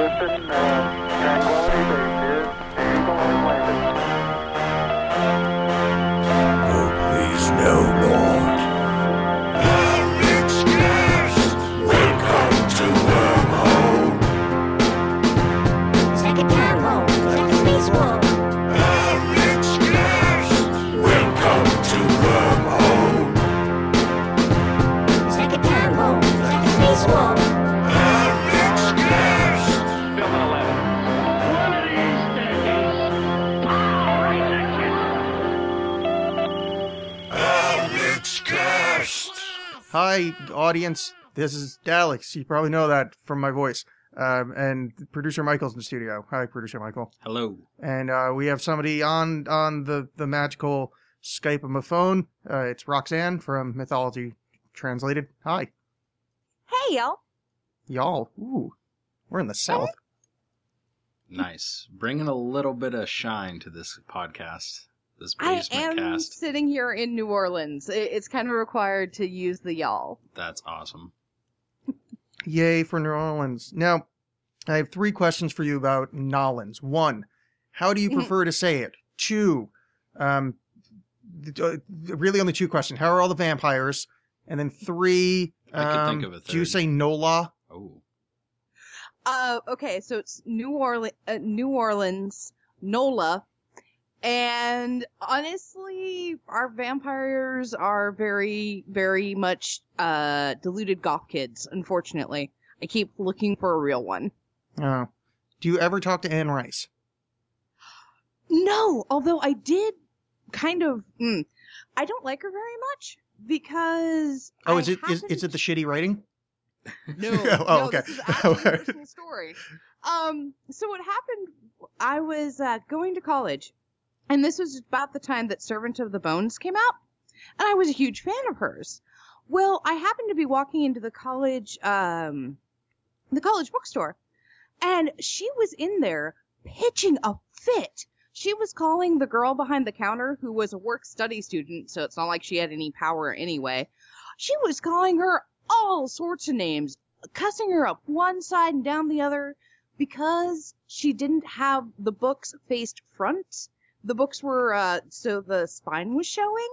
Clifton, uh, audience. This is Alex. You probably know that from my voice. Um, and producer Michael's in the studio. Hi, producer Michael. Hello. And uh, we have somebody on on the the magical Skype of my phone. Uh, it's Roxanne from Mythology Translated. Hi, Hey, y'all. y'all. Ooh, we're in the south. Nice. Bringing a little bit of shine to this podcast. This I am cast. sitting here in New Orleans. It's kind of required to use the y'all. That's awesome. Yay for New Orleans. Now, I have three questions for you about Nolans. One, how do you prefer to say it? Two, um, uh, really only two questions. How are all the vampires? And then three, I could think um, of a do you say Nola? Oh. Uh, okay, so it's New Orleans, uh, New Orleans, NOLA, and honestly, our vampires are very, very much uh deluded goth kids. Unfortunately, I keep looking for a real one. Oh. Do you ever talk to Anne Rice? No, although I did kind of. Mm, I don't like her very much because. Oh, I is it is, is it the shitty writing? No, Oh, no, okay. this is actually a personal story. Um, so what happened? I was uh, going to college, and this was about the time that Servant of the Bones came out, and I was a huge fan of hers. Well, I happened to be walking into the college, um, the college bookstore, and she was in there pitching a fit. She was calling the girl behind the counter, who was a work study student, so it's not like she had any power anyway. She was calling her all sorts of names, cussing her up one side and down the other because she didn't have the books faced front. The books were, uh, so the spine was showing.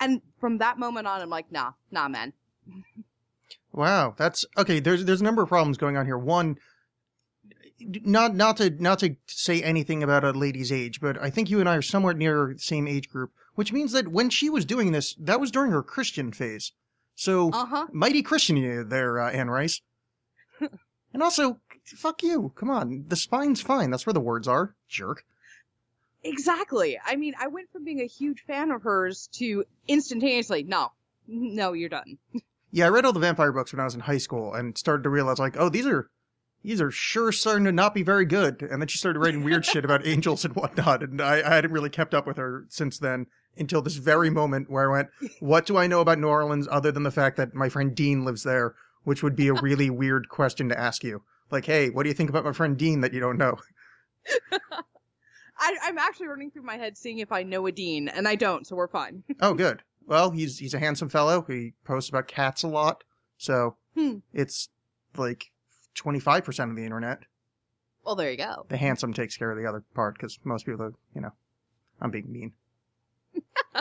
And from that moment on, I'm like, nah, nah, man. Wow, that's okay. There's there's a number of problems going on here. One, not not to not to say anything about a lady's age, but I think you and I are somewhat near the same age group, which means that when she was doing this, that was during her Christian phase. So Uh huh. mighty Christian you there, uh, Anne Rice. and also, fuck you. Come on, the spine's fine. That's where the words are, jerk. Exactly. I mean, I went from being a huge fan of hers to instantaneously, no, no, you're done. Yeah, I read all the vampire books when I was in high school and started to realize like, oh, these are these are sure starting to not be very good. And then she started writing weird shit about angels and whatnot, and I, I hadn't really kept up with her since then until this very moment where I went, what do I know about New Orleans other than the fact that my friend Dean lives there, which would be a really weird question to ask you. Like, hey, what do you think about my friend Dean that you don't know? I, I'm actually running through my head seeing if I know a dean, and I don't, so we're fine. Oh, good. Well, he's he's a handsome fellow. He posts about cats a lot, so Hmm. it's like twenty five percent of the internet. well, there you go. the handsome takes care of the other part because most people, are, you know, I'm being mean.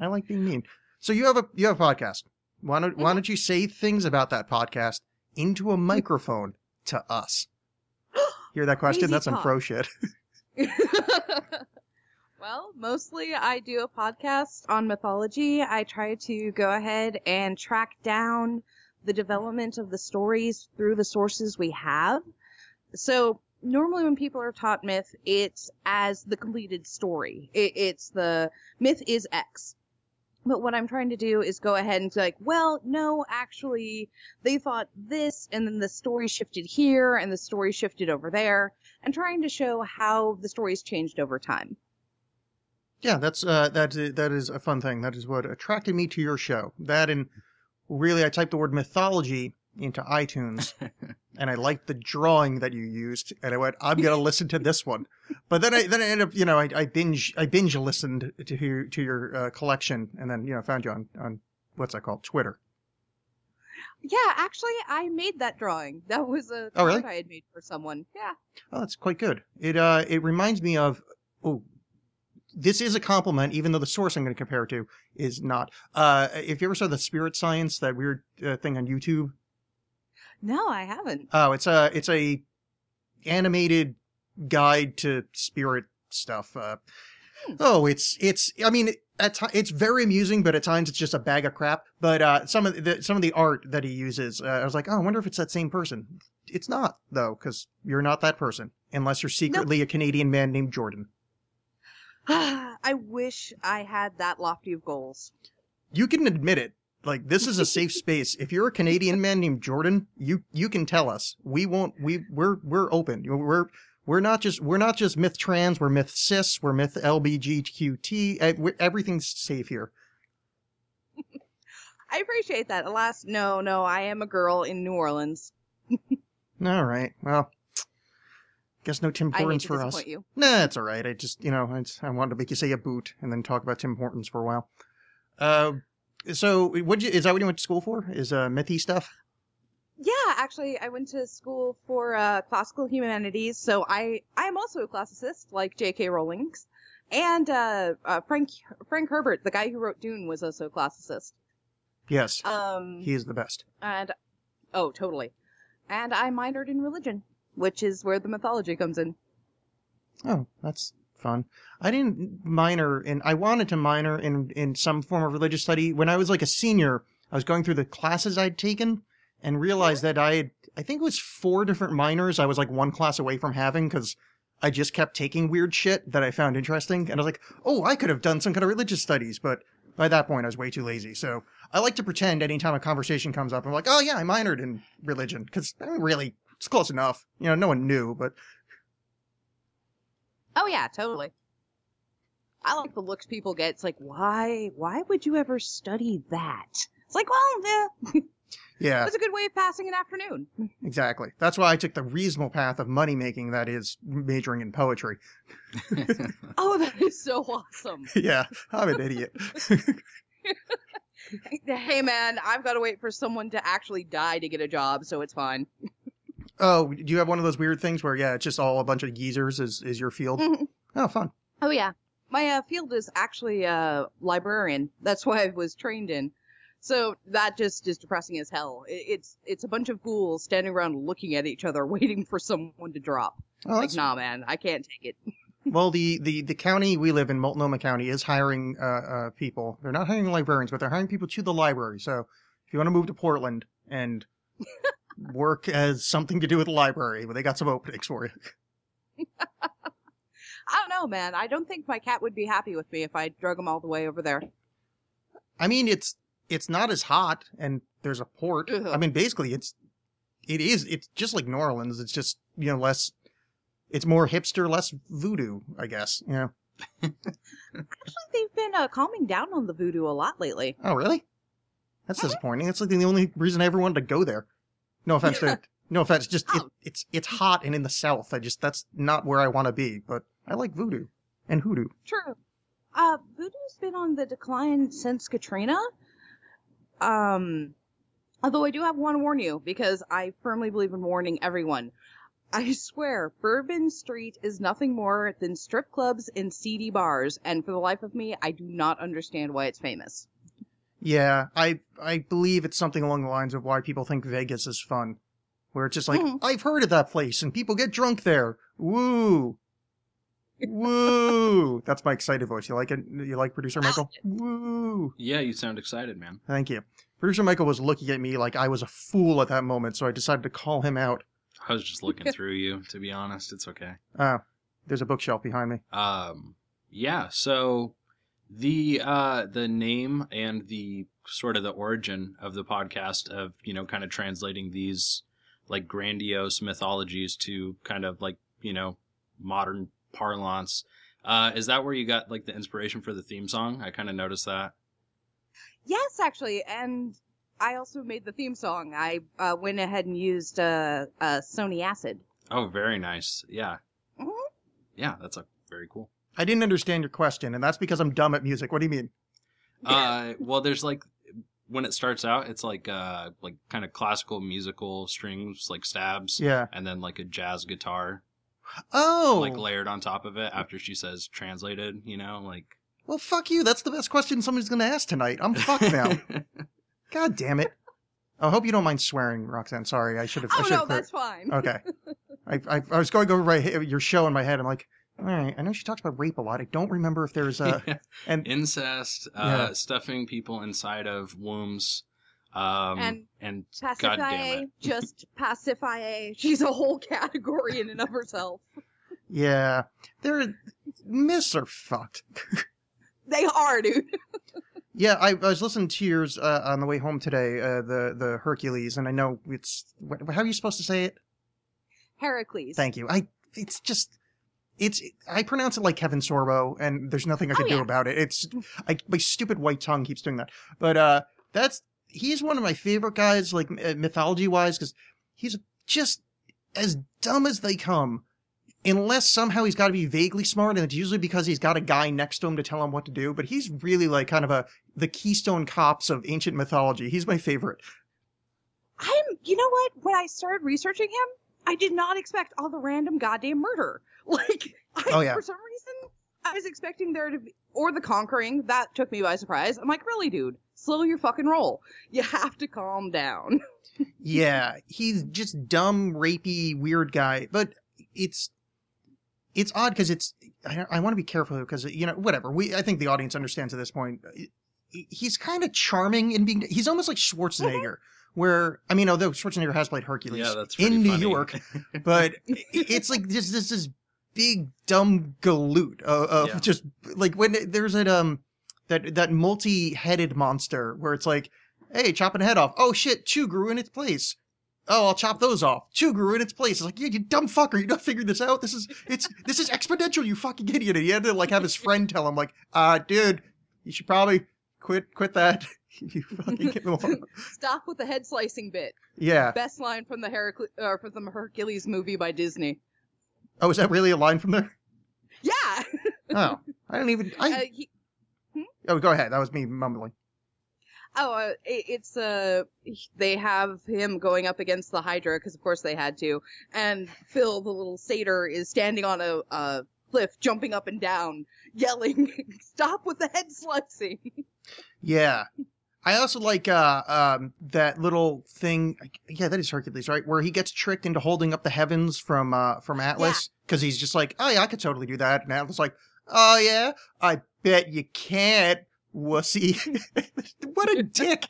I like being mean. So you have a you have a podcast. Why don't why don't you say things about that podcast into a microphone to us? Hear that question? Crazy That's some talk. pro shit. well, mostly I do a podcast on mythology. I try to go ahead and track down the development of the stories through the sources we have. So normally when people are taught myth, it's as the completed story. It, it's the myth is X. But what I'm trying to do is go ahead and say like, well, no, actually, they thought this, and then the story shifted here, and the story shifted over there, and trying to show how the story's changed over time. Yeah, that's uh that that is a fun thing. That is what attracted me to your show. That and really, I typed the word mythology into iTunes, and I liked the drawing that you used, and I went, I'm gonna listen to this one. But then I then I ended up, you know, I, I binge I binge listened to your to your uh, collection, and then you know found you on on what's that called Twitter. Yeah, actually, I made that drawing. That was a Oh, really? I had made for someone. Yeah. Oh, that's quite good. It uh, it reminds me of. Oh, this is a compliment, even though the source I'm going to compare it to is not. Uh, if you ever saw the Spirit Science, that weird uh, thing on YouTube, No, I haven't. oh, it's a it's a animated guide to spirit stuff. Uh, oh, it's it's. I mean, at ti it's very amusing, but at times it's just a bag of crap. But uh, some of the some of the art that he uses, uh, I was like, oh, I wonder if it's that same person. It's not though, because you're not that person unless you're secretly a Canadian man named Jordan. I wish I had that lofty of goals. You can admit it. Like this is a safe space. If you're a Canadian man named Jordan, you you can tell us. We won't. We we're we're open. We're we're not just we're not just myth trans. We're myth cis. We're myth LBGQT. eh, Everything's safe here. I appreciate that. Alas, no, no, I am a girl in New Orleans. All right. Well, guess no Tim Hortons to for us. you. Nah, it's all right. I just, you know, I, I wanted to make you say a boot and then talk about Tim Hortons for a while. Uh, so what you, is that what you went to school for? Is uh mythy stuff? Yeah, actually, I went to school for uh, classical humanities, so I I am also a classicist, like J.K. Rowling's, and uh, uh, Frank Frank Herbert, the guy who wrote Dune, was also a classicist. Yes, Um, he is the best. and oh, totally. And I minored in religion, which is where the mythology comes in. Oh, that's fun. I didn't minor in. I wanted to minor in in some form of religious study when I was like a senior. I was going through the classes I'd taken and realized that I had, I think it was four different minors. I was like one class away from having because I just kept taking weird shit that I found interesting, and I was like, oh, I could have done some kind of religious studies, but by that point I was way too lazy. So I like to pretend anytime a conversation comes up, I'm like, oh yeah, I minored in religion because really it's close enough. You know, no one knew, but Oh yeah, totally. I like the looks people get. It's like, why? Why would you ever study that? It's like, well, yeah, yeah. it's a good way of passing an afternoon. Exactly. That's why I took the reasonable path of money making, that is, majoring in poetry. Oh, that is so awesome. yeah, I'm an idiot. hey man, I've got to wait for someone to actually die to get a job, so it's fine. oh, do you have one of those weird things where, yeah, it's just all a bunch of geezers is, is your field? Mhm. Oh, fun. Oh yeah, my uh, field is actually uh, librarian. That's what I was trained in. So that just is depressing as hell. It's it's a bunch of ghouls standing around looking at each other, waiting for someone to drop. Oh, like, nah, man, I can't take it. well, the, the, the county we live in, Multnomah County, is hiring uh, uh, people. They're not hiring librarians, but they're hiring people to the library. So if you want to move to Portland and work as something to do with the library, well, they got some openings for you. I don't know, man. I don't think my cat would be happy with me if I drug him all the way over there. I mean, it's it's not as hot, and there's a port. I mean, basically, it's it is it's just like New Orleans. It's just you know less. It's more hipster, less voodoo, I guess. You know. Actually, they've been uh, calming down on the voodoo a lot lately. Oh, really? That's disappointing. That's like the only reason I ever wanted to go there. No offense to no offense. Just it, Oh. it's it's hot and in the south. I just that's not where I want to be. But I like voodoo and hoodoo. True. Uh, voodoo's been on the decline since Katrina. Um, although I do have one to warn you because I firmly believe in warning everyone. I swear, Bourbon Street is nothing more than strip clubs and seedy bars, and for the life of me, I do not understand why it's famous. Yeah, I I believe it's something along the lines of why people think Vegas is fun. Where it's just like, Mhm. I've heard of that place and people get drunk there. Woo. Woo. That's my excited voice. You like it? You like producer Michael? Woo. yeah, you sound excited, man. Thank you. Producer Michael was looking at me like I was a fool at that moment, so I decided to call him out. I was just looking through you, to be honest. It's okay. Ah, there's a bookshelf behind me. Um, yeah. So the uh the name and the sort of the origin of the podcast of you know kind of translating these like grandiose mythologies to kind of like you know modern parlance. Uh, is that where you got like the inspiration for the theme song? I kind of noticed that. Yes, actually, and I also made the theme song. I uh, went ahead and used uh, uh, Sony Acid. Oh, very nice. Yeah. Mhm. Yeah, that's a very cool. I didn't understand your question, and that's because I'm dumb at music. What do you mean? Uh, well, there's like when it starts out, it's like uh like kind of classical musical strings, like stabs, Yeah. and then like a jazz guitar, Oh, like layered on top of it after she says translated. You know, like well, fuck you. That's the best question somebody's going to ask tonight. I'm fucked now. God damn it. I hope you don't mind swearing, Roxanne. Sorry, I should have. Oh should no, cleared- that's fine. Okay. I, I I was going over my, your show in my head. I'm like, all right. I know she talks about rape a lot. I don't remember if there's a and incest, uh, Yeah. stuffing people inside of wombs, um, And and God damn Pasiphae, it. just Pasiphae. She's a whole category in and of herself. yeah, they're myths are fucked. They are, dude. Yeah, I, I was listening to yours uh, on the way home today. Uh, the the Hercules, and I know it's what, how are you supposed to say it? Heracles. Thank you. I it's just it's I pronounce it like Kevin Sorbo, and there's nothing I can Oh, do about it. It's I, my stupid white tongue keeps doing that. But uh, that's he's one of my favorite guys, like uh, mythology wise, because he's just as dumb as they come. Unless somehow he's got to be vaguely smart, and it's usually because he's got a guy next to him to tell him what to do. But he's really like kind of a the Keystone Cops of ancient mythology. He's my favorite. I'm. You know what? When I started researching him, I did not expect all the random goddamn murder. Like, I, Oh, yeah. for some reason, I was expecting there to be, or the conquering. That took me by surprise. I'm like, really, dude? Slow your fucking roll. You have to calm down. Yeah, he's just dumb, rapey, weird guy. But it's it's odd because it's I, I want to be careful because you know whatever we I think the audience understands at this point. He's kind of charming in being. He's almost like Schwarzenegger. Where I mean, although Schwarzenegger has played Hercules yeah, that's in New funny. York, but it's like this this this big dumb galoot of, of Yeah. just like when there's that um that that multi-headed monster where it's like hey chopping a head off. Oh shit two grew in its place. Oh i'll chop those off. Two grew in its place. It's like yeah, you dumb fucker you not figured this out? This is it's this is exponential you fucking idiot. And he had to like have his friend tell him like uh dude you should probably quit quit that. You fucking get me. Stop with the head slicing bit. yeah. Best line from the Heracle- uh, from the Hercules movie by Disney. oh is that really a line from there? Yeah. oh i don't even i Uh, he, oh go ahead. That was me mumbling. Oh, uh, it, it's uh, they have him going up against the Hydra because of course they had to, and Phil, the little satyr, is standing on a, a cliff, jumping up and down, yelling, "Stop with the head slicing!" Yeah. I also like uh um that little thing yeah that is Hercules right? Where he gets tricked into holding up the heavens from uh from Atlas cuz he's just like oh yeah I could totally do that. And Atlas like oh yeah I bet you can't wussy what a dick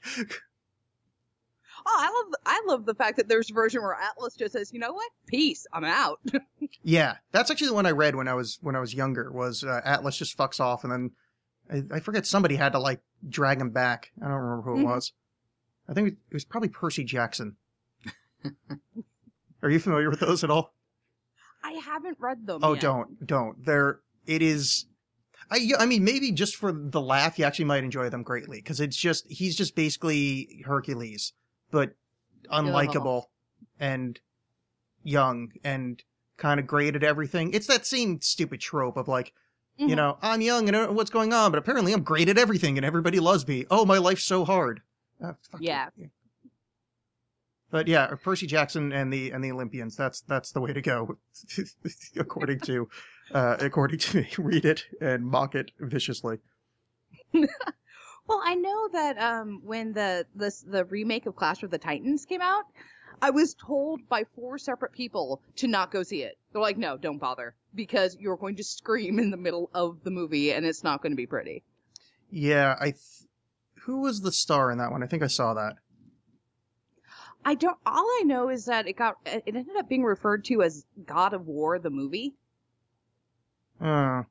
Oh, I love I love the fact that there's a version where Atlas just says, "You know what? Peace. I'm out." yeah that's actually the one I read when I was when I was younger was uh, Atlas just fucks off and then I, I forget somebody had to like drag him back I don't remember who it Mhm. was I think it was probably Percy Jackson are you familiar with those at all I haven't read them. Oh, yet. don't, don't. They're, it is, I, I mean, maybe just for the laugh, you actually might enjoy them greatly. Cause it's just, he's just basically Hercules, but unlikable and young and kind of great at everything. It's that same stupid trope of like, you Mhm. know, I'm young and I don't know what's going on, but apparently I'm great at everything and everybody loves me. Oh, my life's so hard. Uh, fuck you. Yeah. But yeah, Percy Jackson and the and the Olympians. That's that's the way to go, according to uh, according to me. Read it and mock it viciously. Well, I know that um, when the this the remake of Clash of the Titans came out, I was told by four separate people to not go see it. They're like, "No, don't bother because you're going to scream in the middle of the movie and it's not going to be pretty." Yeah, I. Th- who was the star in that one? I think I saw that. I don't. All I know is that it got it ended up being referred to as God of War the movie. Uh,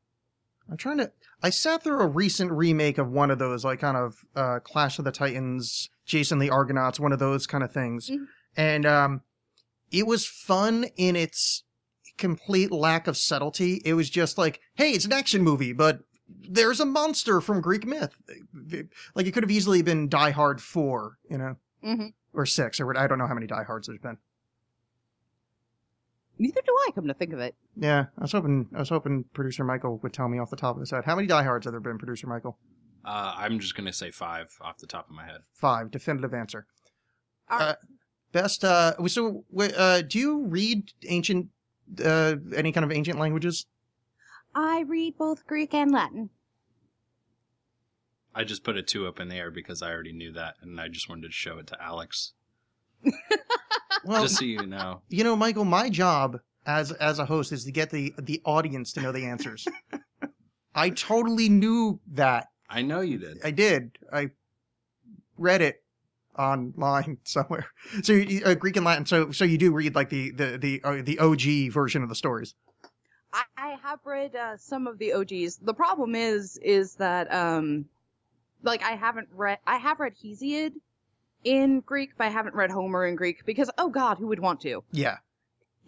I'm trying to. I sat through a recent remake of one of those, like kind of uh, Clash of the Titans, Jason the Argonauts, one of those kind of things, Mhm. and um, it was fun in its complete lack of subtlety. It was just like, hey, it's an action movie, but there's a monster from Greek myth. Like it could have easily been Die Hard four, you know, Mm-hmm. or six, or I don't know how many Die Hards there's been. Neither do I. Come to think of it, Yeah, I was hoping I was hoping producer Michael would tell me off the top of his head how many Die Hards have there been, producer Michael. Uh, I'm just gonna say five off the top of my head. Five. Definitive answer. All right. Uh, best. Uh, so, wait, uh, do you read ancient, uh, any kind of ancient languages? I read both Greek and Latin. I just put a two up in the air because I already knew that, and I just wanted to show it to Alex, Well, just so you know. you know, Michael, my job as as a host is to get the the audience to know the answers. I totally knew that. I know you did. I did. I read it online somewhere. So you, uh, Greek and Latin. So so you do read like the the the uh, the OG version of the stories. I, I have read uh, some of the OGs. The problem is, is that um, like I haven't read. I have read Hesiod in Greek, but I haven't read Homer in Greek because oh God, who would want to? Yeah.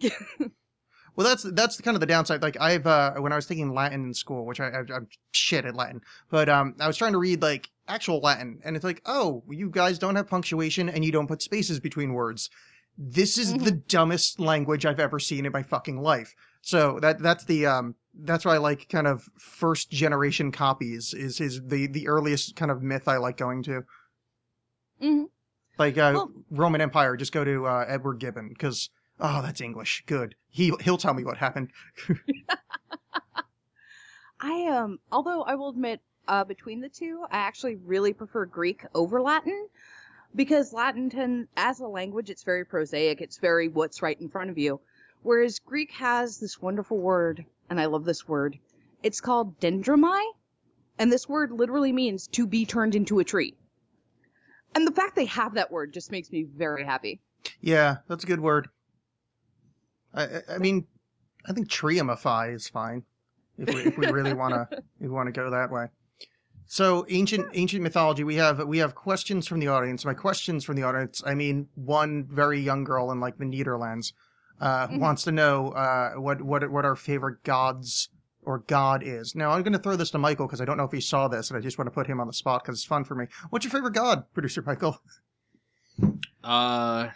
well, that's that's kind of the downside. Like I've uh, when I was taking Latin in school, which I, I I'm shit at Latin, but um, I was trying to read like actual Latin, and it's like, oh, you guys don't have punctuation and you don't put spaces between words. This is the dumbest language I've ever seen in my fucking life. So that that's the um that's why I like kind of first generation copies is is the the earliest kind of myth I like going to. Mhm. Like uh, Well- Roman Empire, just go to uh, Edward Gibbon because oh that's English, good. He he'll tell me what happened. I um, although I will admit, uh, between the two, I actually really prefer Greek over Latin because Latin, tend, as a language, it's very prosaic. It's very what's right in front of you, whereas Greek has this wonderful word, and I love this word. It's called dendromai, and this word literally means to be turned into a tree. And the fact they have that word just makes me very happy. Yeah, that's a good word. I I, mean, I think triumphify is fine if we if we really want to if we want to go that way. So ancient ancient mythology. We have we have questions from the audience. My questions from the audience. I mean, one very young girl in like the Netherlands uh, Mhm. wants to know uh, what what what our favorite gods or god is. Now I'm going to throw this to Michael because I don't know if he saw this, and I just want to put him on the spot because it's fun for me. What's your favorite god, producer Michael? Uh,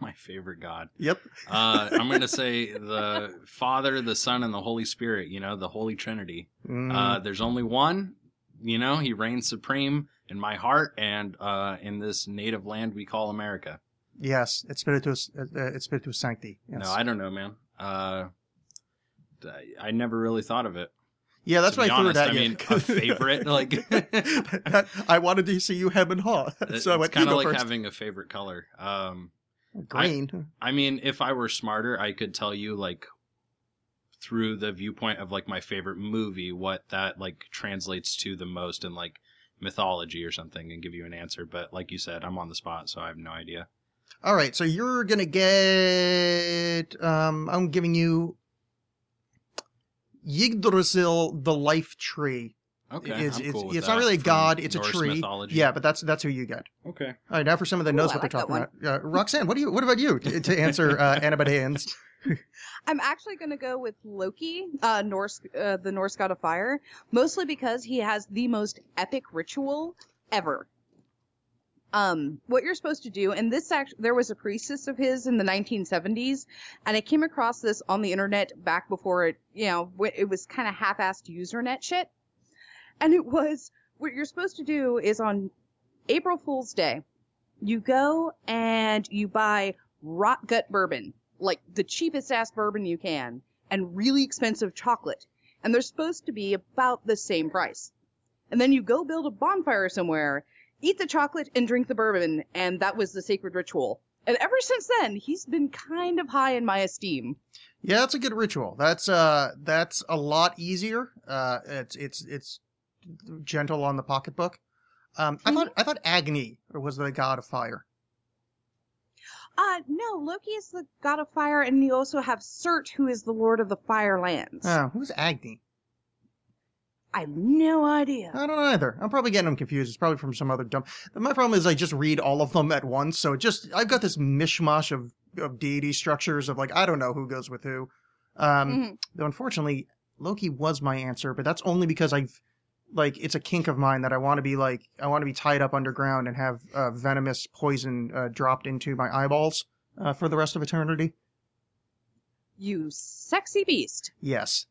my favorite god. Yep. Uh, I'm gonna say the Father, the Son, and the Holy Spirit. You know, the Holy Trinity. Mm, Uh, there's only one. You know, he reigns supreme in my heart and uh, in this native land we call America. yes, it's spiritus. Uh, uh, it's spiritus sancti. Yes. No, I don't know, man. Uh, I, I never really thought of it. Yeah, that's why I threw honest, it at I you. mean, a favorite, like- I wanted to see you hem and haw, so I it's went. Kind of like first. having a favorite color. Um, green. I mean, if I were smarter, I could tell you like through the viewpoint of like my favorite movie what that like translates to the most in like mythology or something and give you an answer. But like you said, I'm on the spot, so I have no idea. All right, so you're gonna get. Um, I'm giving you Yggdrasil, the life tree. Okay, it's I'm it's, cool with it's that not really a from god; it's Norse a tree. Mythology. Yeah, but that's that's who you get. Okay. All right, now for someone that Ooh, knows I what like they're that talking about, uh, Roxanne, what do you? What about you to, to answer uh, Anna Banans? I'm actually going to go with Loki, uh, Norse, uh, the Norse god of fire, mostly because he has the most epic ritual ever. Um, what you're supposed to do, and this actually, there was a priestess of his in the 1970s, and I came across this on the internet back before it, you know, it was kind of half-assed Usenet shit. And it was, what you're supposed to do is on April Fool's Day, you go and you buy rot gut bourbon, like the cheapest ass bourbon you can, and really expensive chocolate. And they're supposed to be about the same price. And then you go build a bonfire somewhere, eat the chocolate, and drink the bourbon, and that was the sacred ritual. And ever since then, he's been kind of high in my esteem. Yeah, that's a good ritual. That's uh that's a lot easier. Uh it's it's it's gentle on the pocketbook. Um I thought I thought Agni or was the god of fire. Uh, no, Loki is the god of fire, and you also have Surt, who is the lord of the Firelands. Oh, who's Agni? I have no idea. I don't know either. I'm probably getting them confused. It's probably from some other dumb. My problem is I just read all of them at once, so it just I've got this mishmash of of deity structures of like I don't know who goes with who. Um, Mhm. though unfortunately Loki was my answer, but that's only because I've like it's a kink of mine that I want to be like I want to be tied up underground and have uh, venomous poison uh, dropped into my eyeballs uh, for the rest of eternity. You sexy beast. Yes.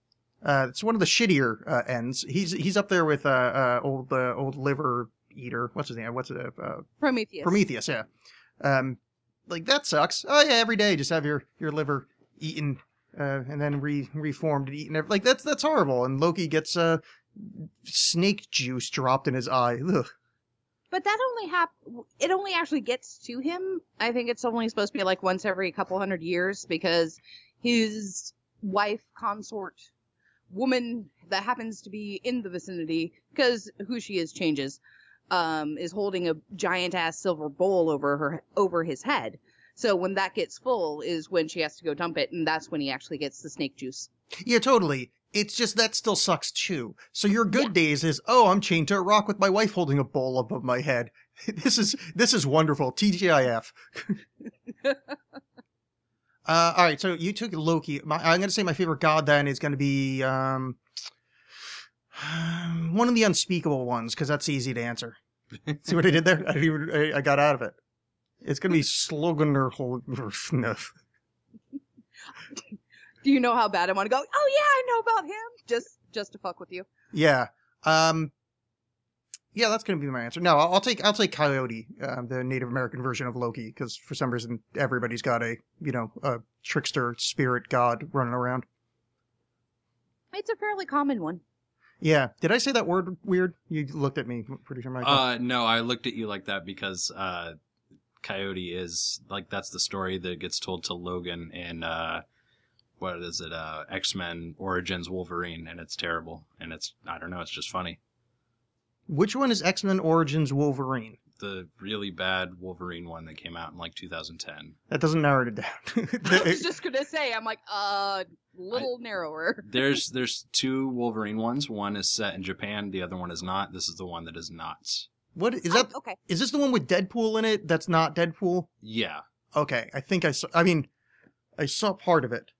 Uh, it's one of the shittier uh, ends. He's he's up there with uh, uh old uh, old liver eater. What's his name? What's it? Uh, Prometheus. Prometheus. Yeah. Um, like that sucks. Oh yeah, every day just have your your liver eaten uh, and then re reformed and eaten. Like that's that's horrible. And Loki gets uh snake juice dropped in his eye. Ugh. But that only hap- it only actually gets to him. I think it's only supposed to be like once every couple hundred years because his wife, consort, woman that happens to be in the vicinity, because who she is changes, um, is holding a giant ass silver bowl over her over his head. So when that gets full is when she has to go dump it, and that's when he actually gets the snake juice. Yeah, totally. It's just that still sucks too. So your good days is oh I'm chained to a rock with my wife holding a bowl above my head. This is this is wonderful. TGIF. Uh, all right, so you took Loki. My, I'm going to say my favorite god then is going to be um, one of the unspeakable ones because that's easy to answer. See what I did there? I, didn't even, I, got out of it. It's going to be Sloganer Holgnerf. Do you know how bad I want to go? Oh yeah, I know about him. Just just to fuck with you. Yeah. Um, yeah, that's going to be my answer. No, I'll, I'll take I'll take Coyote, um, the Native American version of Loki, because for some reason everybody's got a you know a trickster spirit god running around. It's a fairly common one. Yeah. Did I say that word weird? You looked at me. I'm Pretty sure, Michael. Uh, no, I looked at you like that because uh, Coyote is like that's the story that gets told to Logan in uh, what is it? Uh, X Men Origins Wolverine, and it's terrible. And it's I don't know, it's just funny. Which one is X Men Origins Wolverine? The really bad Wolverine one that came out in like 2010. That doesn't narrow it down. I was just gonna say, I'm like, uh, little narrower. There's there's two Wolverine ones. One is set in Japan. The other one is not. This is the one that is not. what is that? Oh, okay. Is this the one with Deadpool in it? That's not Deadpool. Yeah, Okay, I think I saw. I mean, I saw part of it.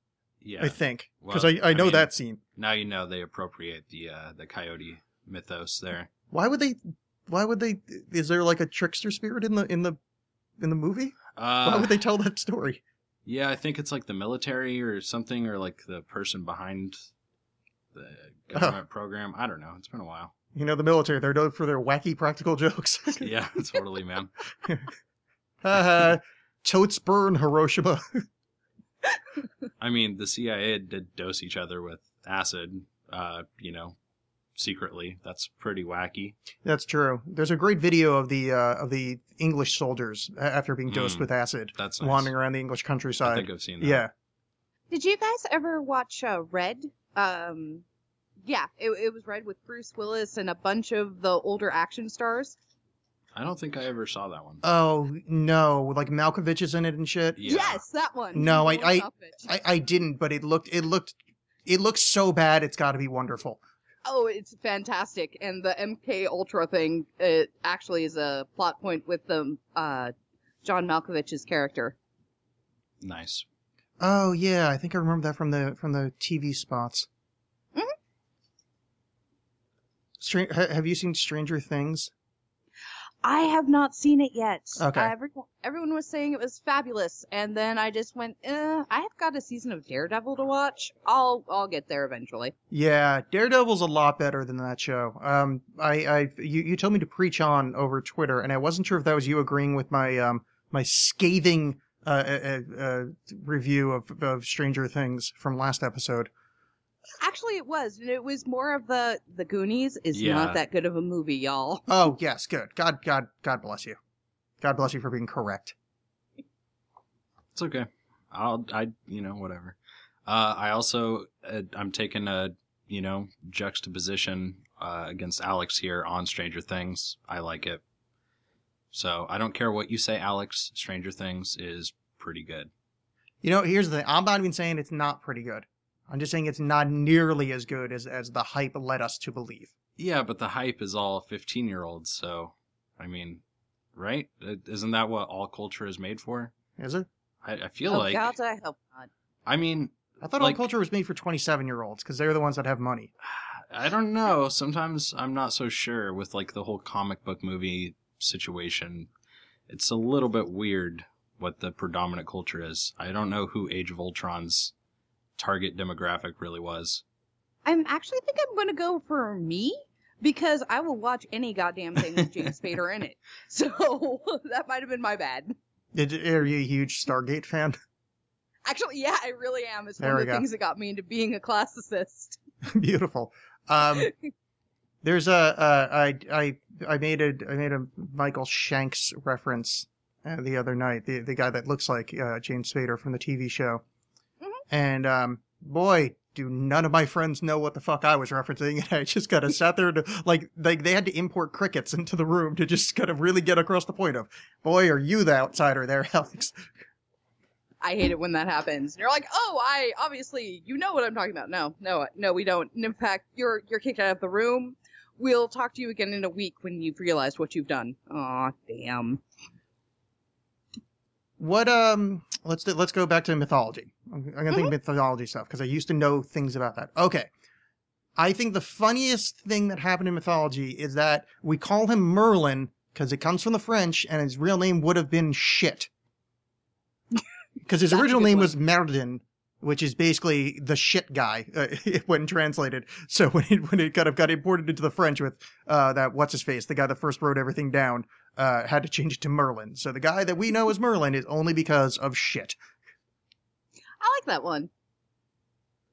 yeah. I think because Well, I, I I know mean- that scene. now you know they appropriate the uh, the Coyote mythos there. Why would they? Why would they? Is there like a trickster spirit in the in the in the movie? Uh, Why Uh, would they tell that story? Yeah, I think it's like the military or something, or like the person behind the government program. I don't know. It's been a while. You know, the military, they're known for their wacky practical jokes. Yeah, totally, man. Haha, totes burn Hiroshima. I mean, the CIA did dose each other with acid, uh, you know, secretly. That's pretty wacky. That's true. There's a great video of the uh, of the English soldiers after being dosed Mm, with acid, That's nice. wandering around the English countryside. I think I've seen that. Yeah. Did you guys ever watch uh, Red? Um, yeah, it, it was Red with Bruce Willis and a bunch of the older action stars. I don't think I ever saw that one. Oh no, like Malkovich is in it and shit. Yeah. Yes, that one. No, I- I- I, I didn't, but it looked it looked it looks so bad. It's got to be wonderful. Oh, it's fantastic, and the MK Ultra thing it actually is a plot point with the uh, John Malkovich's character. Nice. Oh yeah, I think I remember that from the from the TV spots. Mhm. Stra- ha- have you seen Stranger Things? I have not seen it yet. Okay. Uh, everyone, everyone was saying it was fabulous, and then I just went, eh, I have got a season of Daredevil to watch. I'll I'll get there eventually. Yeah, Daredevil's a lot better than that show. Um, I, I, you, you told me to preach on over Twitter, and I wasn't sure if that was you agreeing with my, um, my scathing, uh, uh, uh, review of, of Stranger Things from last episode. Actually, it was, and it was more of the the Goonies is Yeah. not that good of a movie, y'all. Oh yes, good. God, God, God bless you. God bless you for being correct. It's okay. I'll, I, you know, whatever. Uh, I also, uh, I'm taking a, you know, juxtaposition uh, against Alex here on Stranger Things. I like it. So I don't care what you say, Alex. Stranger Things is pretty good. You know, here's the thing. I'm not even saying it's not pretty good. I'm just saying it's not nearly as good as, as the hype led us to believe. Yeah, but the hype is all 15 year olds. So, I mean, right? Uh, Isn't that what all culture is made for? Is it? I, I feel oh like, God, I hope not. I mean, I thought Like- all culture was made for 27 year olds because they're the ones that have money. I don't know. Sometimes I'm not so sure with like the whole comic book movie situation. It's a little bit weird what the predominant culture is. I don't know who Age of Ultron's target demographic really was. I'm actually think I'm going to go for me because I will watch any goddamn thing with James Spader in it. So that might have been my bad. Did, are you a huge Stargate fan? Actually, yeah, I really am. It's There one of the go. things that got me into being a classicist. Beautiful. Um, there's a uh, I I I made a I made a Michael Shanks reference uh, the other night. The the guy that looks like uh, James Spader from the TV show. And um, boy, do none of my friends know what the fuck I was referencing. And I just kind of sat there to like like they had to import crickets into the room to just kind of really get across the point of, boy, are you the outsider there, Alex? I hate it when that happens. And you're like, oh, I obviously you know what I'm talking about. No, no, no, we don't. And in fact, you're you're kicked out of the room. We'll talk to you again in a week when you've realized what you've done. Aw, damn. What um let's do, let's go back to mythology. I'm, I'm gonna think mythology stuff because I used to know things about that. Okay. I think the funniest thing that happened in mythology is that we call him Merlin because it comes from the French and his real name would have been shit. Because his original name one. was Myrddin, which is basically the shit guy uh, when translated. So when it, when it kind of got imported into the French with uh, that what's his face, the guy that first wrote everything down, uh, had to change it to Merlin. So the guy that we know as Merlin is only because of shit. I like that one.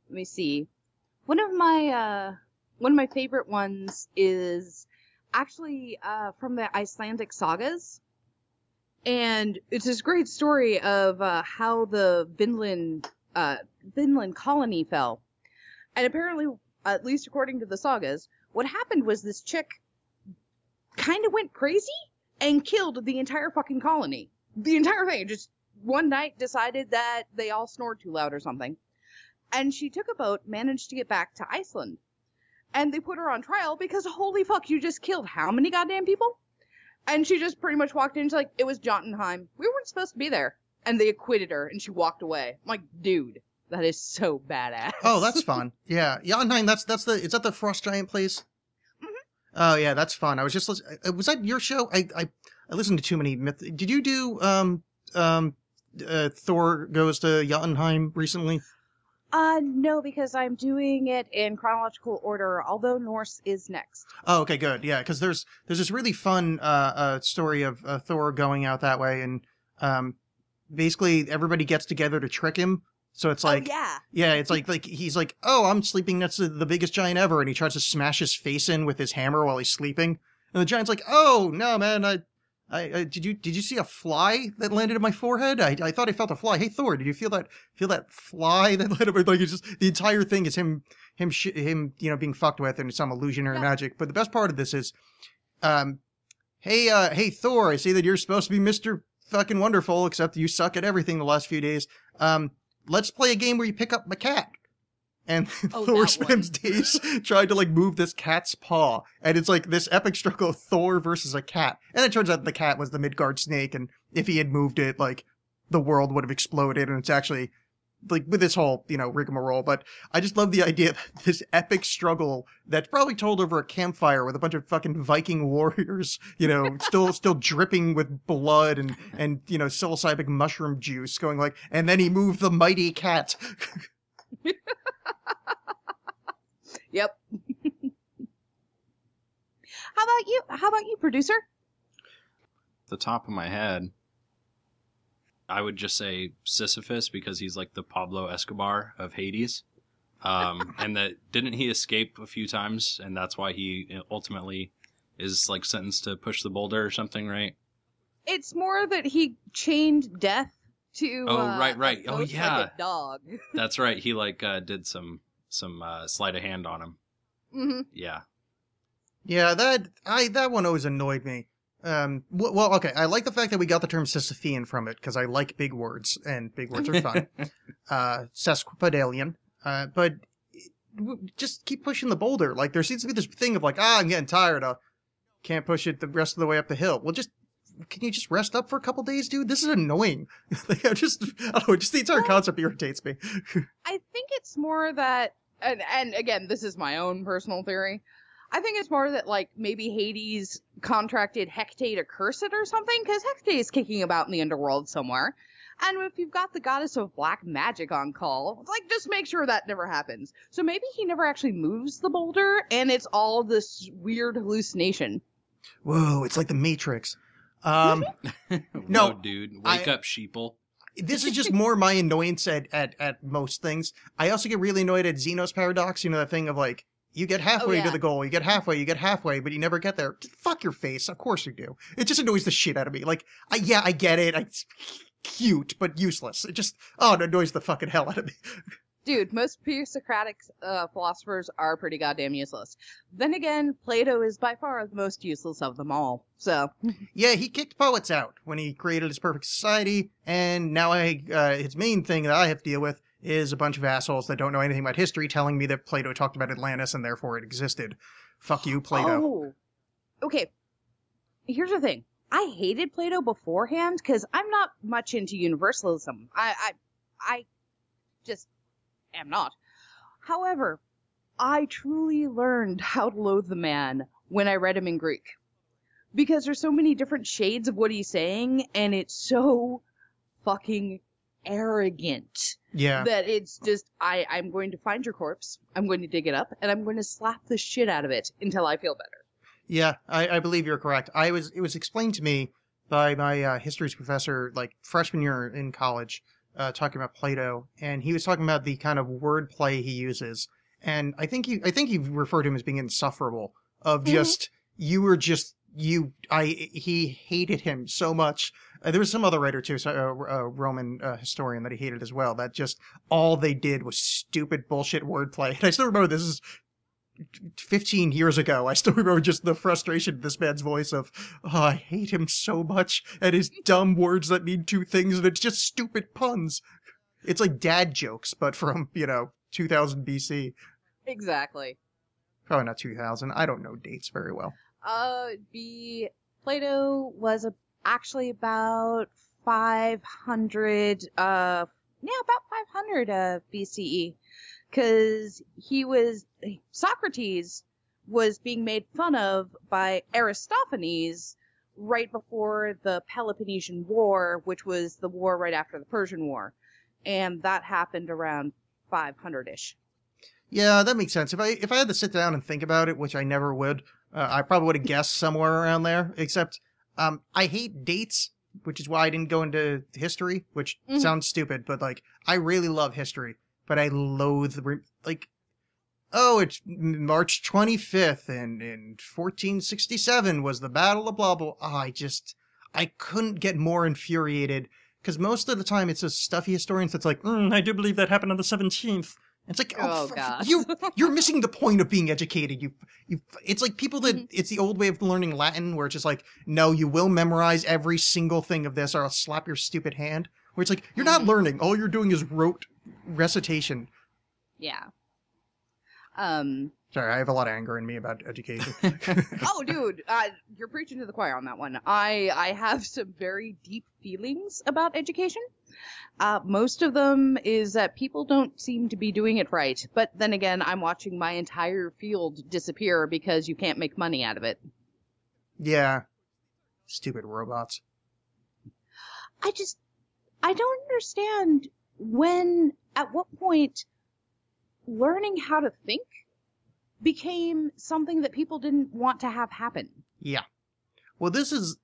Let me see. One of my uh one of my favorite ones is actually uh from the Icelandic sagas. And it's this great story of uh how the Vinland uh Vinland colony fell. And apparently at least according to the sagas, what happened was this chick kind of went crazy and killed the entire fucking colony. The entire thing just one night decided that they all snored too loud or something. And she took a boat, managed to get back to Iceland. And they put her on trial because holy fuck, you just killed how many goddamn people? And she just pretty much walked in, she's like, it was Jotunheim. We weren't supposed to be there. And they acquitted her and she walked away. I'm like, dude, that is so badass. Oh, that's fun. Yeah, Jotunheim. That's that's the. Is that the frost giant place? Oh yeah, that's fun. I was just. uh, Was that your show? I I, I listened to too many myth. Did you do um um uh, Thor goes to Jotunheim recently? Uh, no, because I'm doing it in chronological order, although Norse is next. Oh, okay, good. Yeah, because there's there's this really fun uh, uh story of uh, Thor going out that way, and um basically everybody gets together to trick him. So it's like oh, yeah. Yeah, it's like like he's like, "Oh, I'm sleeping next to the biggest giant ever," and he tries to smash his face in with his hammer while he's sleeping. And the giant's like, "Oh no, man! I, I, I did you did you see a fly that landed in my forehead? I, I thought I felt a fly. Hey Thor, did you feel that feel that fly that landed? Like it's just the entire thing is him him sh- him you know being fucked with and some illusionary Yeah. magic. But the best part of this is, um, hey uh hey Thor, I see that you're supposed to be Mister fucking wonderful, except you suck at everything the last few days. Um, let's play a game where you pick up my cat. And Oh, Thor spends days trying to like move this cat's paw. And it's like this epic struggle of Thor versus a cat. And it turns out the cat was the Midgard snake. And if he had moved it, like the world would have exploded. And it's actually like with this whole, you know, rigmarole. But I just love the idea that this epic struggle that's probably told over a campfire with a bunch of fucking Viking warriors, you know, still, still dripping with blood and, and, you know, psilocybin mushroom juice going like, and then he moved the mighty cat. Yep. How about you? How about you, producer? the top of my head, I would just say Sisyphus because he's like the Pablo Escobar of Hades. Um, and that didn't he escape a few times, and that's why he ultimately is like sentenced to push the boulder or something, right? It's more that he chained death to. Oh, uh, right, right. a Oh, yeah. Like a dog. That's right. He like uh, did some some uh, sleight of hand on him. hmm Yeah. Yeah, that I that one always annoyed me. Um, well, okay, I like the fact that we got the term Sisyphean from it because I like big words and big words are fun. uh, sesquipedalian, uh, but just keep pushing the boulder. Like there seems to be this thing of like, ah, I'm getting tired. Uh, can't push it the rest of the way up the hill. Well, just can you just rest up for a couple days, dude? This is annoying. like, I just, I don't know, just the entire Well- concept irritates me. I think it's more that, and, and again, this is my own personal theory. I think it's more that like maybe Hades contracted Hecate to curse it or something, because Hecate is kicking about in the underworld somewhere, And if you've got the goddess of black magic on call, like just make sure that never happens. So maybe he never actually moves the boulder and it's all this weird hallucination. Whoa, it's like the Matrix. Um, No, Whoa, dude, wake I- up, sheeple. this is just more my annoyance at, at, at most things. I also get really annoyed at Zeno's paradox, you know, that thing of like, you get halfway to yeah. the goal, you get halfway, you get halfway, but you never get there. Fuck your face. Of course you do. It just annoys the shit out of me. Like, I, yeah, I get it. I, it's cute, but useless. It just, oh, it annoys the fucking hell out of me. Dude, most pre-Socratic uh, philosophers are pretty goddamn useless. Then again, Plato is by far the most useless of them all. So, Yeah, he kicked poets out when he created his perfect society, and now I, uh, his main thing that I have to deal with is a bunch of assholes that don't know anything about history telling me that Plato talked about Atlantis and therefore it existed. Fuck you, Plato. Oh. Okay. Here's the thing. I hated Plato beforehand because I'm not much into universalism. I, I, I just am not. However, I truly learned how to loathe the man when I read him in Greek. Because there's so many different shades of what he's saying, and it's so fucking arrogant Yeah. that it's just I I'm going to find your corpse, I'm going to dig it up, and I'm going to slap the shit out of it until I feel better. Yeah, I, I believe you're correct. I was it was explained to me by my uh, history's professor, like freshman year in college, uh, talking about Plato, and he was talking about the kind of wordplay he uses, and I think he I think he referred to him as being insufferable. Of Mhm. just you were just you. I he hated him so much. Uh, there was some other writer too, so, uh, uh, Roman uh, historian that he hated as well. That just all they did was stupid bullshit wordplay. And I still remember this is 15 years ago, I still remember just the frustration in this man's voice of, oh, I hate him so much, and his dumb words that mean two things, and it's just stupid puns. It's like dad jokes, but from, you know, 2000 BC. Exactly. Probably not 2000. I don't know dates very well. Uh, be Plato was a, actually about 500. Uh, yeah, about 500 uh, BCE, because he was Socrates was being made fun of by Aristophanes right before the Peloponnesian War, which was the war right after the Persian War, and that happened around 500ish. Yeah, that makes sense. If I if I had to sit down and think about it, which I never would, uh, I probably would have guessed somewhere around there. Except, um, I hate dates, which is why I didn't go into history, which Mhm. sounds stupid, but like I really love history, but I loathe re- like. Oh, it's March 25th, and in 1467 was the Battle of blah blah. Oh, I just, I couldn't get more infuriated because most of the time it's just stuffy historians that's like, mm, I do believe that happened on the 17th. It's like, oh, Oh, God. you you're missing the point of being educated. You you it's like people that Mhm. it's the old way of learning Latin where it's just like, no, you will memorize every single thing of this or I'll slap your stupid hand. Where it's like, you're not Mhm. learning. All you're doing is rote recitation. Yeah. Um. Sorry, I have a lot of anger in me about education. oh, dude, uh, you're preaching to the choir on that one. I I have some very deep feelings about education. Uh, most of them is that people don't seem to be doing it right. But then again, I'm watching my entire field disappear because you can't make money out of it. yeah. Stupid robots. I just I don't understand when at what point learning how to think became something that people didn't want to have happen. Yeah. Well, this is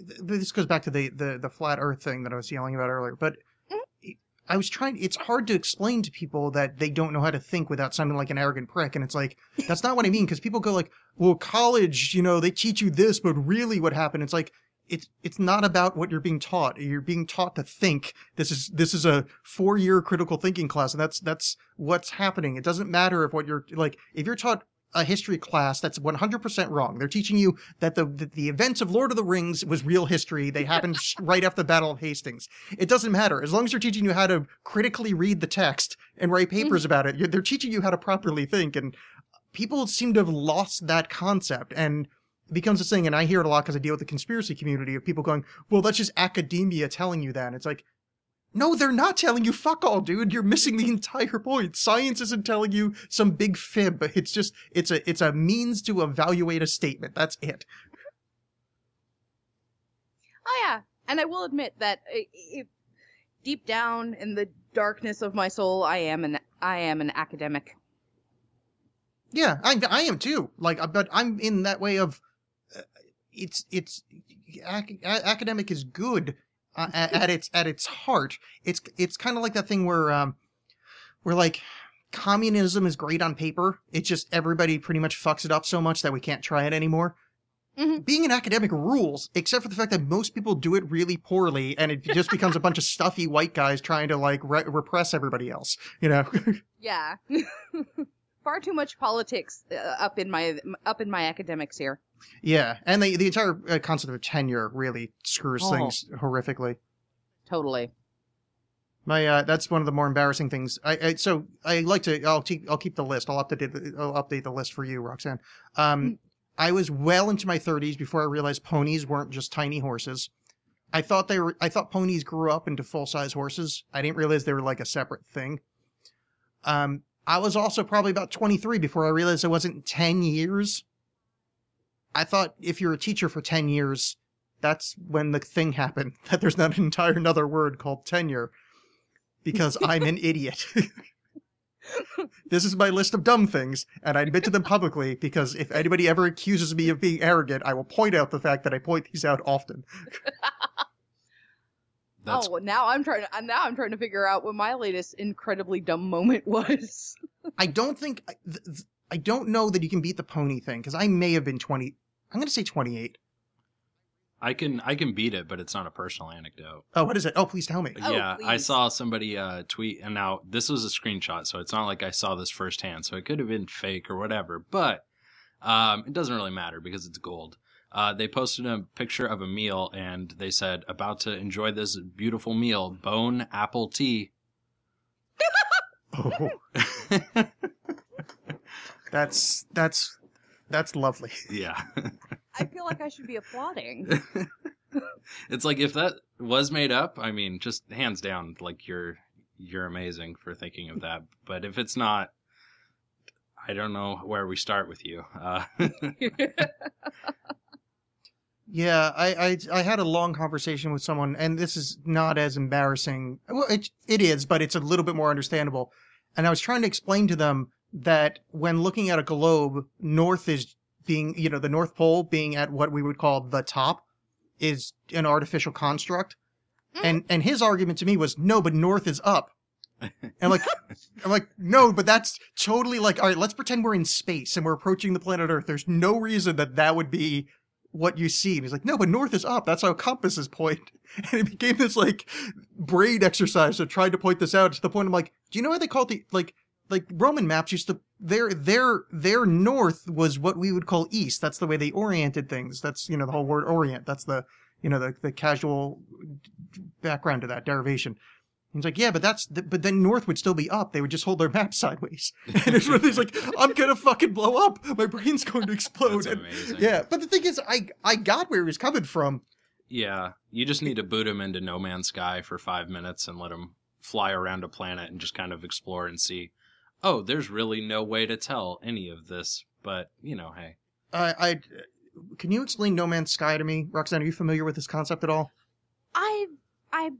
this goes back to the the the flat Earth thing that I was yelling about earlier. But mm-hmm. I was trying. It's hard to explain to people that they don't know how to think without sounding like an arrogant prick. And it's like that's not what I mean because people go like, "Well, college, you know, they teach you this, but really, what happened?" It's like it's it's not about what you're being taught. You're being taught to think. This is this is a four year critical thinking class, and that's that's what's happening. It doesn't matter if what you're like if you're taught a history class that's 100% wrong. They're teaching you that the, the the events of Lord of the Rings was real history. They happened right after the Battle of Hastings. It doesn't matter as long as they're teaching you how to critically read the text and write mm-hmm. papers about it. They're teaching you how to properly think, and people seem to have lost that concept and. It becomes a thing, and I hear it a lot because I deal with the conspiracy community of people going, "Well, that's just academia telling you that." And it's like, no, they're not telling you fuck all, dude. You're missing the entire point. Science isn't telling you some big fib. It's just it's a it's a means to evaluate a statement. That's it. Oh yeah, and I will admit that deep down in the darkness of my soul, I am an I am an academic. Yeah, I, I am too. Like, uh, but I'm in that way of uh, it's it's ac- academic is good uh, at, at its at its heart. It's it's kind of like that thing where um where like communism is great on paper. It's just everybody pretty much fucks it up so much that we can't try it anymore. Mhm. Being an academic rules, except for the fact that most people do it really poorly, and it just becomes a bunch of stuffy white guys trying to like re- repress everybody else. You know. Yeah. Far too much politics uh, up in my up in my academics here. Yeah, and the the entire uh, concept of tenure really screws Oh. things horrifically. Totally. My uh, that's one of the more embarrassing things. I, I so I like to I'll keep I'll keep the list. I'll update the, I'll update the list for you, Roxanne. Um, I was well into my 30s before I realized ponies weren't just tiny horses. I thought they were. I thought ponies grew up into full size horses. I didn't realize they were like a separate thing. Um, I was also probably about 23 before I realized it wasn't 10 years. I thought if you're a teacher for 10 years, that's when the thing happened. That there's not an entire another word called tenure. Because I'm an idiot. this is my list of dumb things, and I admit to them publicly because if anybody ever accuses me of being arrogant, I will point out the fact that I point these out often. That's oh, now I'm trying to now I'm trying to figure out what my latest incredibly dumb moment was. I don't think th- th- I don't know that you can beat the pony thing because I may have been 20. I'm going to say 28. I can I can beat it, but it's not a personal anecdote. Oh, what is it? Oh, please tell me. Oh, yeah, I saw somebody uh, tweet, and now this was a screenshot, so it's not like I saw this firsthand. So it could have been fake or whatever, but um, it doesn't really matter because it's gold. Uh, they posted a picture of a meal, and they said, "About to enjoy this beautiful meal, bone apple tea." Oh, that's that's that's lovely. yeah, I feel like I should be applauding. it's like if that was made up, I mean, just hands down, like you're you're amazing for thinking of that. But if it's not, I don't know where we start with you. Uh, Yeah, I, I I had a long conversation with someone, and this is not as embarrassing. Well, it it is, but it's a little bit more understandable. And I was trying to explain to them that when looking at a globe, north is being, you know, the North Pole being at what we would call the top is an artificial construct. Hmm. And and his argument to me was no, but north is up. And like I'm like, no, but that's totally like, all right, let's pretend we're in space and we're approaching the planet Earth. There's no reason that that would be what you see. And he's like, no, but north is up. That's how compasses point. And it became this like brain exercise that tried to point this out to the point I'm like, do you know why they call it the, like, like Roman maps used to, their, their, their north was what we would call east. That's the way they oriented things. That's, you know, the whole word orient. That's the, you know, the, the casual background to that derivation. He's like, yeah, but that's, but then North would still be up. They would just hold their map sideways. And it's really, like, I'm gonna fucking blow up. My brain's going to explode. That's And- amazing. yeah, but the thing is, I, I got where he was coming from. Yeah, you just need to boot him into No Man's Sky for five minutes and let him fly around a planet and just kind of explore and see. Oh, there's really no way to tell any of this, but you know, hey, I, I, can you explain No Man's Sky to me, Roxanne? Are you familiar with this concept at all? I I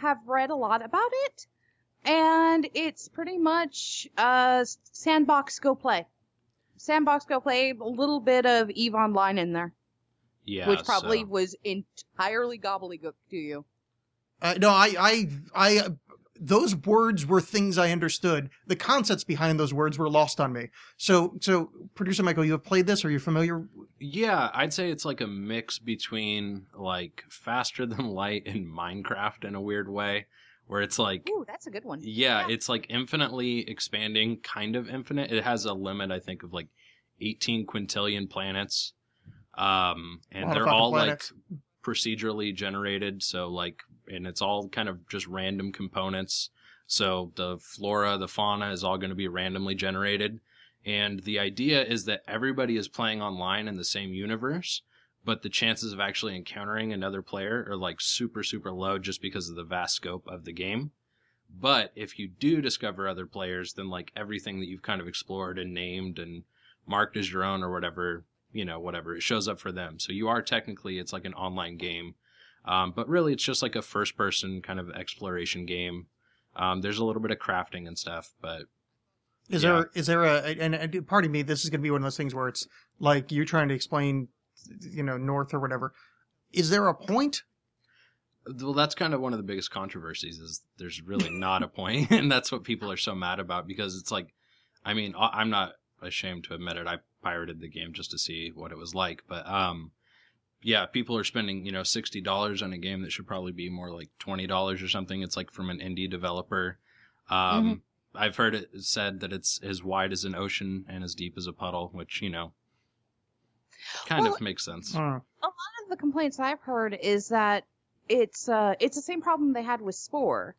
have read a lot about it, and it's pretty much uh sandbox go play. Sandbox go play, a little bit of Eve Online in there, yeah, which probably so- was entirely gobbledygook to you. Uh, no, I, I, I, uh, those words were things I understood. The concepts behind those words were lost on me. So, so producer Michael, you have played this? Are you familiar? Yeah, I'd say it's like a mix between like faster than light and Minecraft in a weird way, where it's like Ooh, that's a good one. Yeah, it's like infinitely expanding, kind of infinite. It has a limit, I think, of like 18 quintillion planets. Um, and they're all planets. like procedurally generated. So, like, and it's all kind of just random components. So, the flora, the fauna is all going to be randomly generated. And the idea is that everybody is playing online in the same universe, but the chances of actually encountering another player are like super, super low just because of the vast scope of the game. But if you do discover other players, then like everything that you've kind of explored and named and marked as your own or whatever, you know, whatever, it shows up for them. So you are technically, it's like an online game. Um, but really, it's just like a first person kind of exploration game. Um, there's a little bit of crafting and stuff, but Is Yeah. there is there a and, and pardon me, this is going to be one of those things where it's like you're trying to explain, you know, North or whatever. Is there a point? well, that's kind of one of the biggest controversies is there's really not a point, and that's what people are so mad about because it's like, I mean, I'm not ashamed to admit it. I pirated the game just to see what it was like, but um, yeah, people are spending you know sixty dollars on a game that should probably be more like twenty dollars or something. It's like from an indie developer. Um, I've heard it said that it's as wide as an ocean and as deep as a puddle, which you know, kind Well, of makes sense. A lot of the complaints I've heard is that it's uh it's the same problem they had with Spore,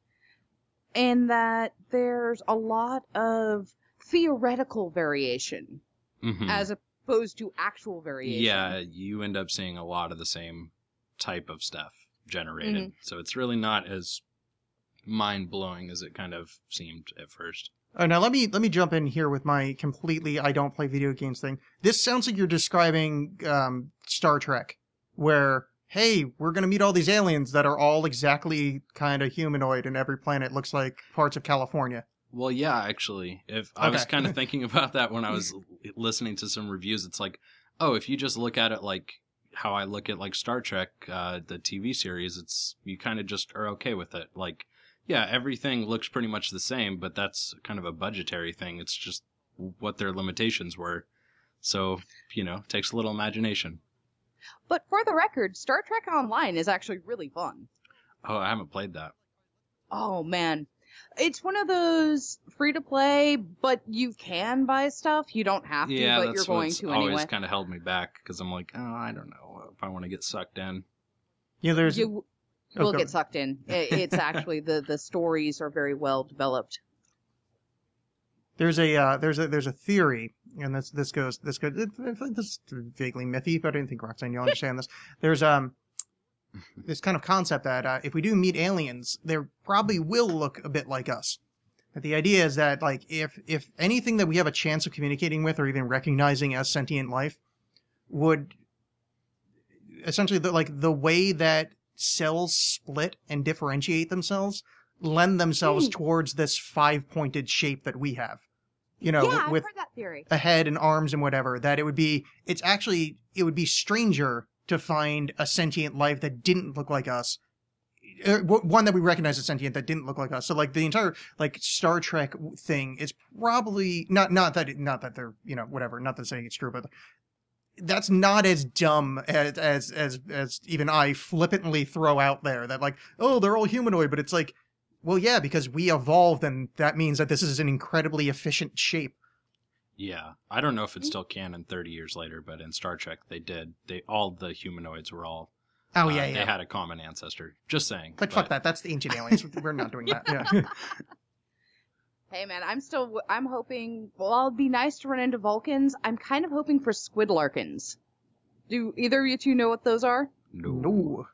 and that there's a lot of theoretical variation Mhm. as opposed to actual variation. Yeah, you end up seeing a lot of the same type of stuff generated. So it's really not as mind blowing as it kind of seemed at first. Oh, now let me let me jump in here with my completely I don't play video games thing. This sounds like you're describing um, Star Trek, where hey, we're gonna meet all these aliens that are all exactly kind of humanoid, and every planet looks like parts of California. Well, yeah, actually, if I was kind of thinking about that when I was listening to some reviews, it's like, oh, if you just look at it like how I look at like Star Trek, uh, the TV series, it's you kind of just are okay with it. Like, yeah, everything looks pretty much the same, but that's kind of a budgetary thing. It's just what their limitations were. So, you know, takes a little imagination. But for the record, Star Trek Online is actually really fun. Oh, I haven't played that. Oh man. It's one of those free to play, but you can buy stuff. You don't have to, yeah, but that's you're going what's to always anyway. kind of held me back because I'm like, oh, I don't know if I want to get sucked in. You know, there's You Oh, will go get sucked in. It's actually the the stories are very well developed. there's a uh, there's a there's a theory, and this this goes this goes it, it, this is vaguely mythy, but I do not think Roxanne you'll understand this. There's um this kind of concept that uh, if we do meet aliens, they probably will look a bit like us. But the idea is that like if if anything that we have a chance of communicating with or even recognizing as sentient life would essentially the, like the way that cells split and differentiate themselves lend themselves Hmm. towards this five pointed shape that we have. You know, yeah, I've with heard that theory. a head and arms and whatever, that it would be, it's actually, it would be stranger to find a sentient life that didn't look like us. Uh, One that we recognize as sentient that didn't look like us. So like the entire like Star Trek thing is probably not not that it, not that they're you know whatever not that saying it's true, but that's not as dumb as as as as even I flippantly throw out there that like oh they're all humanoid, but it's like well yeah because we evolved and that means that this is an incredibly efficient shape. Yeah, I don't know if it's still canon 30 years later, but in Star Trek they did. They all the humanoids were all. Oh uh, yeah, They had a common ancestor. Just saying. But fuck that. That's the ancient aliens. We're not doing that. Yeah. Hey man, I'm still I'm hoping. Well, it'll be nice to run into Vulcans. I'm kind of hoping for squid larkins. Do either of you two know what those are? No. no.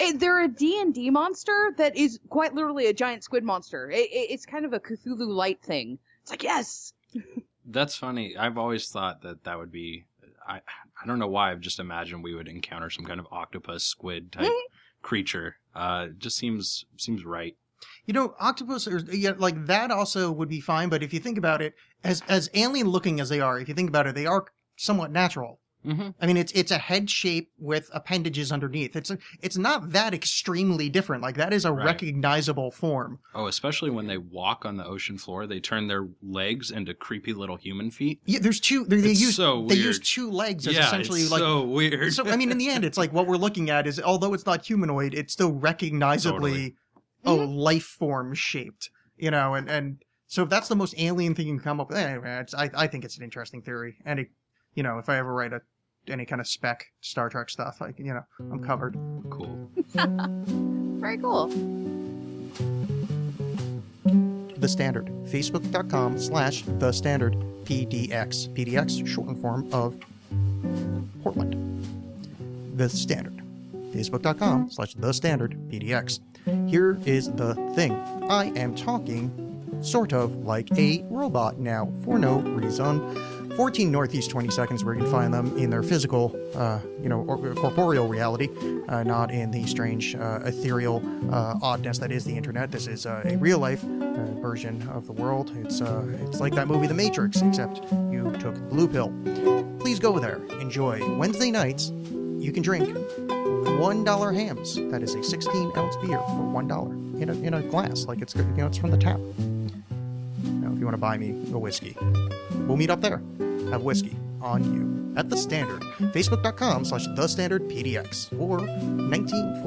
Eh, They're a D&D monster that is quite literally a giant squid monster. It, it, it's kind of a Cthulhu light thing. It's like yes, That's funny. I've always thought that that would be. I I don't know why. I've just imagined we would encounter some kind of octopus squid type creature. Uh, just seems seems right. You know, octopus are yeah, like that also would be fine, but if you think about it, as as alien looking as they are, if you think about it, they are somewhat natural. Mm-hmm. I mean, it's it's a head shape with appendages underneath. It's a, it's not that extremely different. Like that is a Right. recognizable form. Oh, especially when they walk on the ocean floor, they turn their legs into creepy little human feet. Yeah, there's two. They, they It's use so they use two legs as yeah, essentially it's like. so weird. so I mean, in the end, it's like what we're looking at is although it's not humanoid, it's still recognizably a life form shaped. You know, and and so if that's the most alien thing you can come up with, anyway, it's, I I think it's an interesting theory. And it, you know, if I ever write a any kind of spec Star Trek stuff, like you know, I'm covered. cool. very cool. The Standard. Facebook.com slash The Standard PDX. PDX, shortened form of Portland. The Standard. Facebook.com slash The Standard PDX. Here is the thing. I am talking sort of like a robot now for no reason. 14 Northeast 22nds, where you can find them in their physical, uh, you know, or, corporeal reality, uh, not in the strange, uh, ethereal uh, oddness that is the internet. This is uh, a real life version of the world. It's it's like that movie The Matrix, except you took the blue pill. Please go there. Enjoy. Wednesday nights, you can drink one dollar Hamm's. That is a 16 ounce beer for one dollar in a in a glass, like it's you know it's from the tap. Now, if you want to buy me a whiskey, we'll meet up there. Have whiskey on you at the Standard. Facebook.com slash the Standard PDX or 19,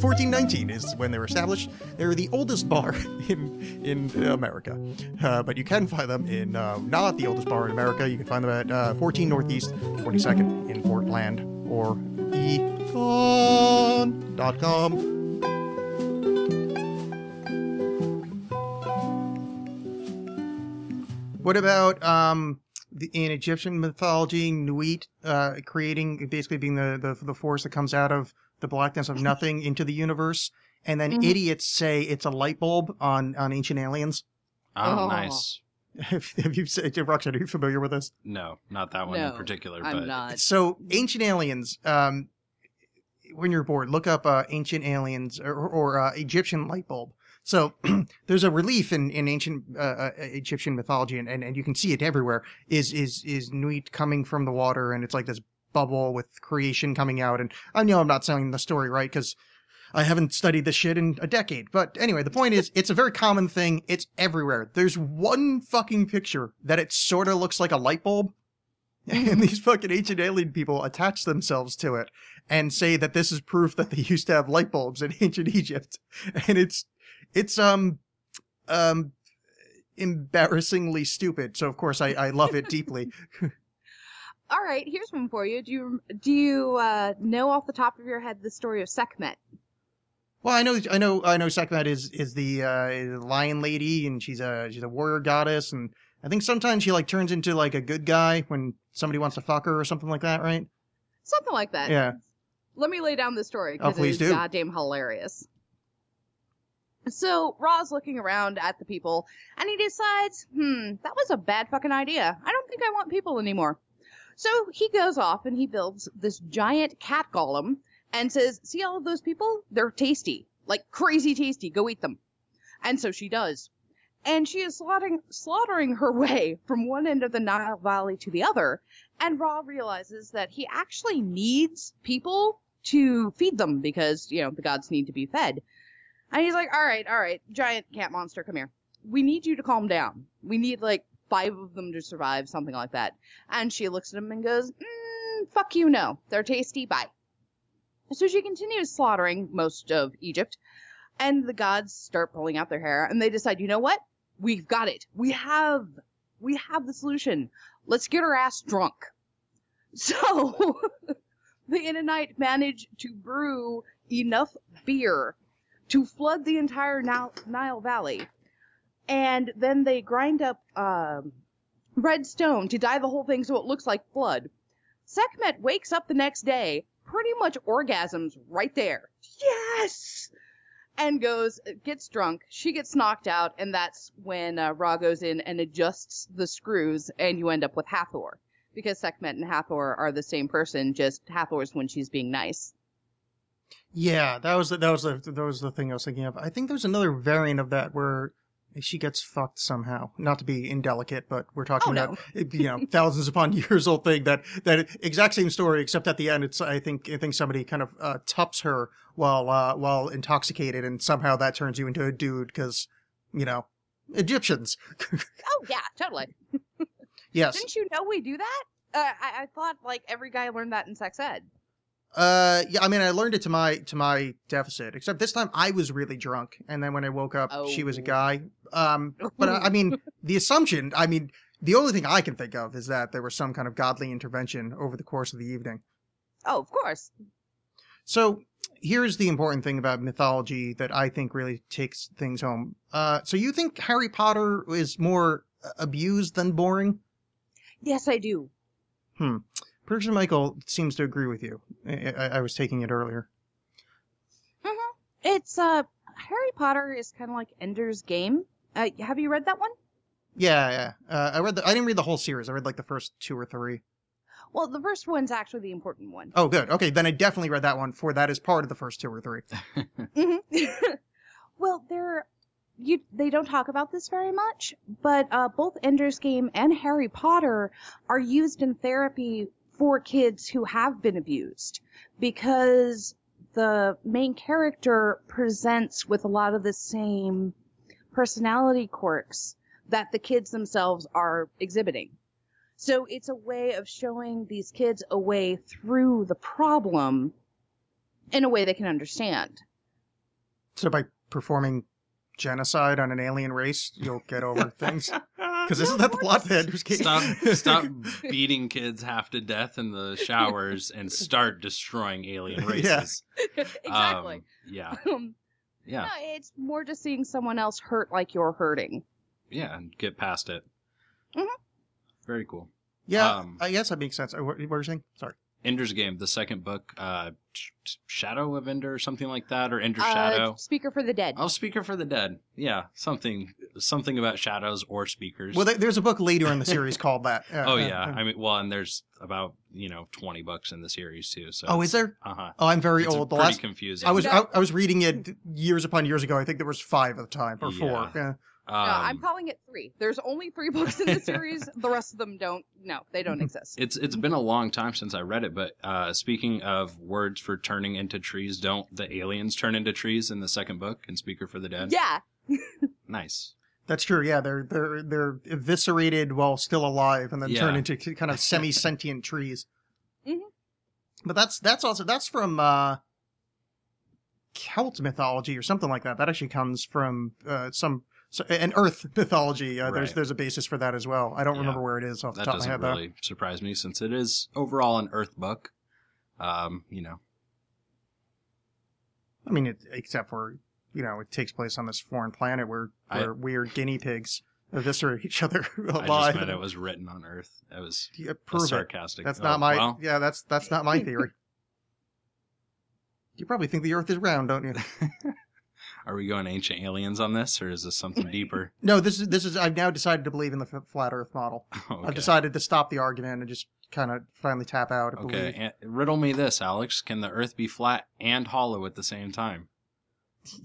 14, 19, is when they were established. They're the oldest bar in in America, uh, but you can find them in uh, not the oldest bar in America. You can find them at uh, 14 Northeast 22nd in Portland or econ.com. What about um, in Egyptian mythology, Nuit uh, creating basically being the, the the force that comes out of the blackness of nothing into the universe, and then Mhm. idiots say it's a light bulb on on Ancient Aliens. Oh, Oh. nice. Have you said, Roxanne, are you familiar with this? No, not that one in No, particular. I'm but not. So, Ancient Aliens. Um, when you're bored, look up uh, Ancient Aliens or, or uh, Egyptian light bulb. So there's a relief in, in ancient uh, uh, Egyptian mythology, and, and, and you can see it everywhere. Is is is Nuit coming from the water, and it's like this bubble with creation coming out. And I know I'm not telling the story right because I haven't studied this shit in a decade. But anyway, the point is, it's a very common thing. It's everywhere. There's one fucking picture that it sort of looks like a light bulb. And these fucking ancient alien people attach themselves to it and say that this is proof that they used to have light bulbs in ancient Egypt. And it's, it's, um, um, embarrassingly stupid. So of course I, I love it deeply. All right, here's one for you. Do you do you uh, know off the top of your head the story of Sekhmet? Well, I know, I know, I know. Sekhmet is is the uh, lion lady, and she's a she's a warrior goddess, and I think sometimes she like turns into like a good guy when somebody wants to fuck her or something like that, right? Something like that. Yeah. Let me lay down the story Oh, because it please do. goddamn hilarious. So Ra's looking around at the people, and he decides, hmm, that was a bad fucking idea. I don't think I want people anymore. So he goes off and he builds this giant cat golem and says, see all of those people? They're tasty. Like crazy tasty. Go eat them. And so she does. And she is slaughtering, slaughtering her way from one end of the Nile Valley to the other. And Ra realizes that he actually needs people to feed them because, you know, the gods need to be fed. And he's like, all right, all right, giant cat monster, come here. We need you to calm down. We need like five of them to survive, something like that. And she looks at him and goes, mm, fuck you, no. They're tasty, bye. So she continues slaughtering most of Egypt, and the gods start pulling out their hair, and they decide, you know what? We've got it. We have, we have the solution. Let's get her ass drunk. So, the Ennead manage to brew enough beer to flood the entire Nile, Valley. And then they grind up um, red stone to dye the whole thing so it looks like blood. Sekhmet wakes up the next day, pretty much orgasms right there. Yes! And goes, gets drunk. She gets knocked out, and that's when uh, Ra goes in and adjusts the screws, and you end up with Hathor. Because Sekhmet and Hathor are the same person, just Hathor's when she's being nice. Yeah, that was the, that was the that was the thing I was thinking of. I think there's another variant of that where she gets fucked somehow. Not to be indelicate, but we're talking Oh, no. about you know thousands upon years old thing that that exact same story except at the end it's I think I think somebody kind of uh, tups her while uh, while intoxicated and somehow that turns you into a dude because you know Egyptians. Oh, yeah, totally. yes. Didn't you know we do that? Uh, I, I thought like every guy learned that in sex ed. Uh, yeah, I mean, I learned it to my to my deficit. Except this time, I was really drunk, and then when I woke up, she was a Oh. guy. Um, but I, I mean, the assumption. I mean, the only thing I can think of is that there was some kind of godly intervention over the course of the evening. Oh, of course. So here's the important thing about mythology that I think really takes things home. Uh, so you think Harry Potter is more uh, abused than boring? Yes, I do. Producer Michael seems to agree with you. I, I, I was taking it earlier. hmm It's uh, Harry Potter is kind of like Ender's Game. Uh, have you read that one? Yeah, yeah. Uh, I read the. I didn't read the whole series. I read like the first two or three. Well, the first one's actually the important one. Oh, good. Okay, then I definitely read that one. For that is part of the first two or three. Mhm. well, they're you. They don't talk about this very much, but uh, both Ender's Game and Harry Potter are used in therapy for kids who have been abused because the main character presents with a lot of the same personality quirks that the kids themselves are exhibiting. So it's a way of showing these kids a way through the problem in a way they can understand. So by performing genocide on an alien race, you'll get over things. Because isn't that the plot of Ender's Game? Stop stop beating kids half to death in the showers and start destroying alien races. Yeah. exactly. Um, yeah. Um, Yeah. No, it's more just seeing someone else hurt like you're hurting. Yeah, and get past it. Mhm. Very cool. yeah, um, I guess that makes sense. Uh, What, what were you saying? Sorry. Ender's Game, the second book, uh Shadow of Ender or something like that or Ender Uh, Shadow. Speaker for the Dead. Oh, Speaker for the Dead. Yeah, something something about shadows or speakers. Well, there's a book later in the series called that. Uh, oh yeah, uh, I mean, well, and there's about you know twenty books in the series too. So oh, is there? Uh huh. Oh, I'm very It's old. The pretty last confusing. I was No. I, I was reading it years upon years ago. I think there was five at the time or four. Yeah. Yeah. no, I'm Um, calling it three. There's only three books in the series. the rest of them don't. No, they don't exist. It's it's been a long time since I read it, but uh, speaking of words for turning into trees, don't the aliens turn into trees in the second book in Speaker for the Dead? Yeah. Nice. That's true. Yeah, they're they're they're eviscerated while still alive, and then turn into kind of semi sentient trees. Mhm. But that's that's also that's from uh, Celt mythology or something like that. That actually comes from uh, some so, an Earth mythology. Uh, There's Right. there's a basis for that as well. I don't Yeah. remember where it is off the That top of my doesn't head really surprise me since it is overall an Earth book. Um, you know. I mean, it, except for you know, it takes place on this foreign planet where I- where weird guinea pigs eviscerate each other I just meant it was written on Earth. That was Yeah, a prove it. sarcastic. That's oh, not my. Well, Yeah, that's that's not my theory. you probably think the Earth is round, don't you? Are we going ancient aliens on this, or is this something deeper? No, this is this is. I've now decided to believe in the f- flat Earth model. Oh, okay. I've decided to stop the argument and just kind of finally tap out. And Okay, and riddle me this, Alex. Can the Earth be flat and hollow at the same time?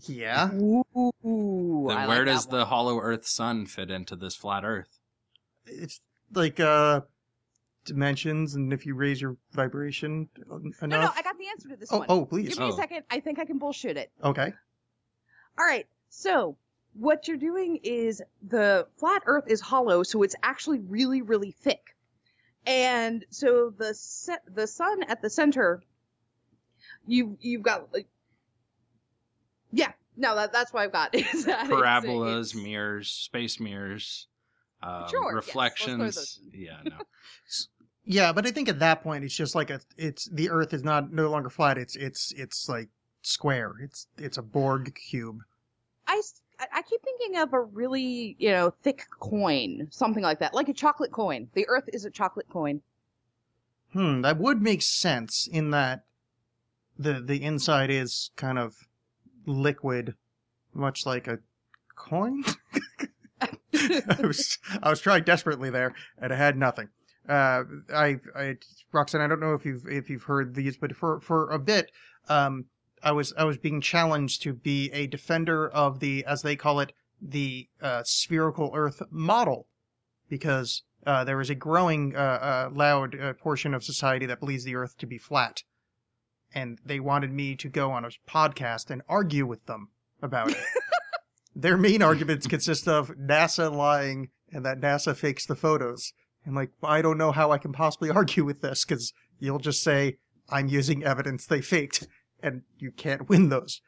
Yeah. Ooh. Then where like does the hollow Earth sun fit into this flat Earth? It's like uh dimensions, and if you raise your vibration enough. No, no, I got the answer to this oh, one. oh, please. Give me Oh. a second. I think I can bullshit it. Okay. All right. So what you're doing is the flat Earth is hollow, so it's actually really, really thick. And so the se- the sun at the center, you you've got like, yeah, no, that, that's what I've got. Is that Parabolas, it's- mirrors, space mirrors, um, Sure, yes, reflections. in. yeah, no. Yeah, but I think at that point it's just like a. It's the Earth is not no longer flat. It's it's it's like square. It's it's a Borg cube. I, I keep thinking of a really you know thick coin, something like that, like a chocolate coin. The Earth is a chocolate coin. Hmm, that would make sense in that the the inside is kind of liquid, much like a coin. I was I was trying desperately there, and I had nothing. Uh, I I Roxanne, I don't know if you've if you've heard these, but for for a bit, um, I was I was being challenged to be a defender of the as they call it the uh, spherical Earth model, because uh, there is a growing uh, uh, loud uh, portion of society that believes the Earth to be flat, and they wanted me to go on a podcast and argue with them about it. Their main arguments consist of NASA lying and that NASA fakes the photos. And like, I don't know how I can possibly argue with this because you'll just say I'm using evidence they faked, and you can't win those.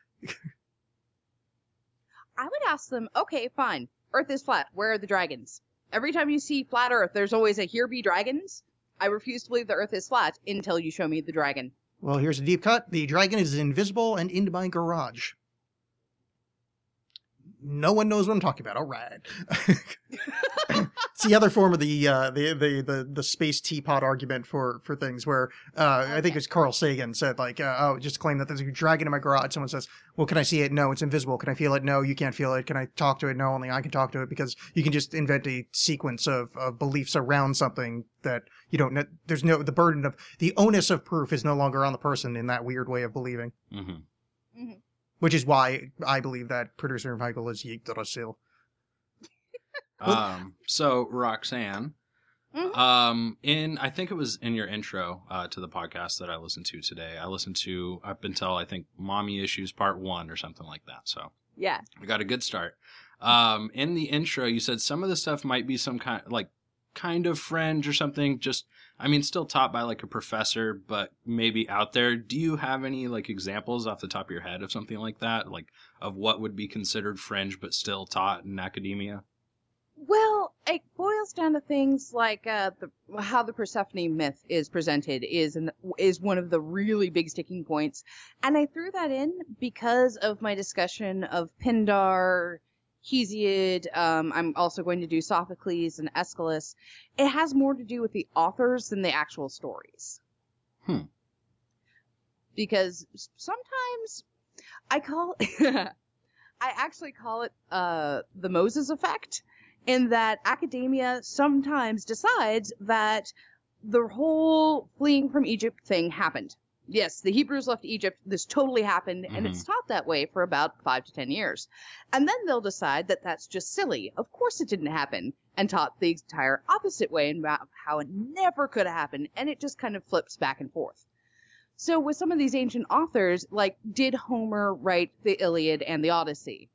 I would ask them, okay, fine. Earth is flat. Where are the dragons? Every time you see flat Earth, there's always a here be dragons. I refuse to believe the Earth is flat until you show me the dragon. Well, here's a deep cut. The dragon is invisible and in my garage. No one knows what I'm talking about. All right. it's the other form of the, uh, the, the, the, the space teapot argument for, for things where, uh, I think Okay. it was Carl Sagan said like, uh, oh, just claim that there's a dragon in my garage. Someone says, well, can I see it? No, it's invisible. Can I feel it? No, you can't feel it. Can I talk to it? No, only I can talk to it because you can just invent a sequence of, of beliefs around something that you don't know. There's no, the burden of, the onus of proof is no longer on the person in that weird way of believing, hmm which is why I believe that producer Michael is Yggdrasil. Um, so Roxanne, Mhm. um, in I think it was in your intro uh, to the podcast that I listened to today. I listened to up until I think "Mommy Issues" Part One or something like that. So Yeah. we got a good start. Um, in the intro, you said some of the stuff might be some kind like kind of fringe or something. Just I mean, still taught by like a professor, but maybe out there. Do you have any like examples off the top of your head of something like that, like of what would be considered fringe but still taught in academia? Well, it boils down to things like uh, the, how the Persephone myth is presented is an, is one of the really big sticking points, and I threw that in because of my discussion of Pindar, Hesiod. Um, I'm also going to do Sophocles and Aeschylus. It has more to do with the authors than the actual stories. Hmm. Because sometimes I call I actually call it uh, the Moses effect in that academia sometimes decides that the whole fleeing from Egypt thing happened. Yes, the Hebrews left Egypt. This totally happened, and it's mm-hmm. taught that way for about five to ten years. And then they'll decide that that's just silly. Of course it didn't happen, and taught the entire opposite way and about how it never could have happened, and it just kind of flips back and forth. So with some of these ancient authors, like did Homer write the Iliad and the Odyssey?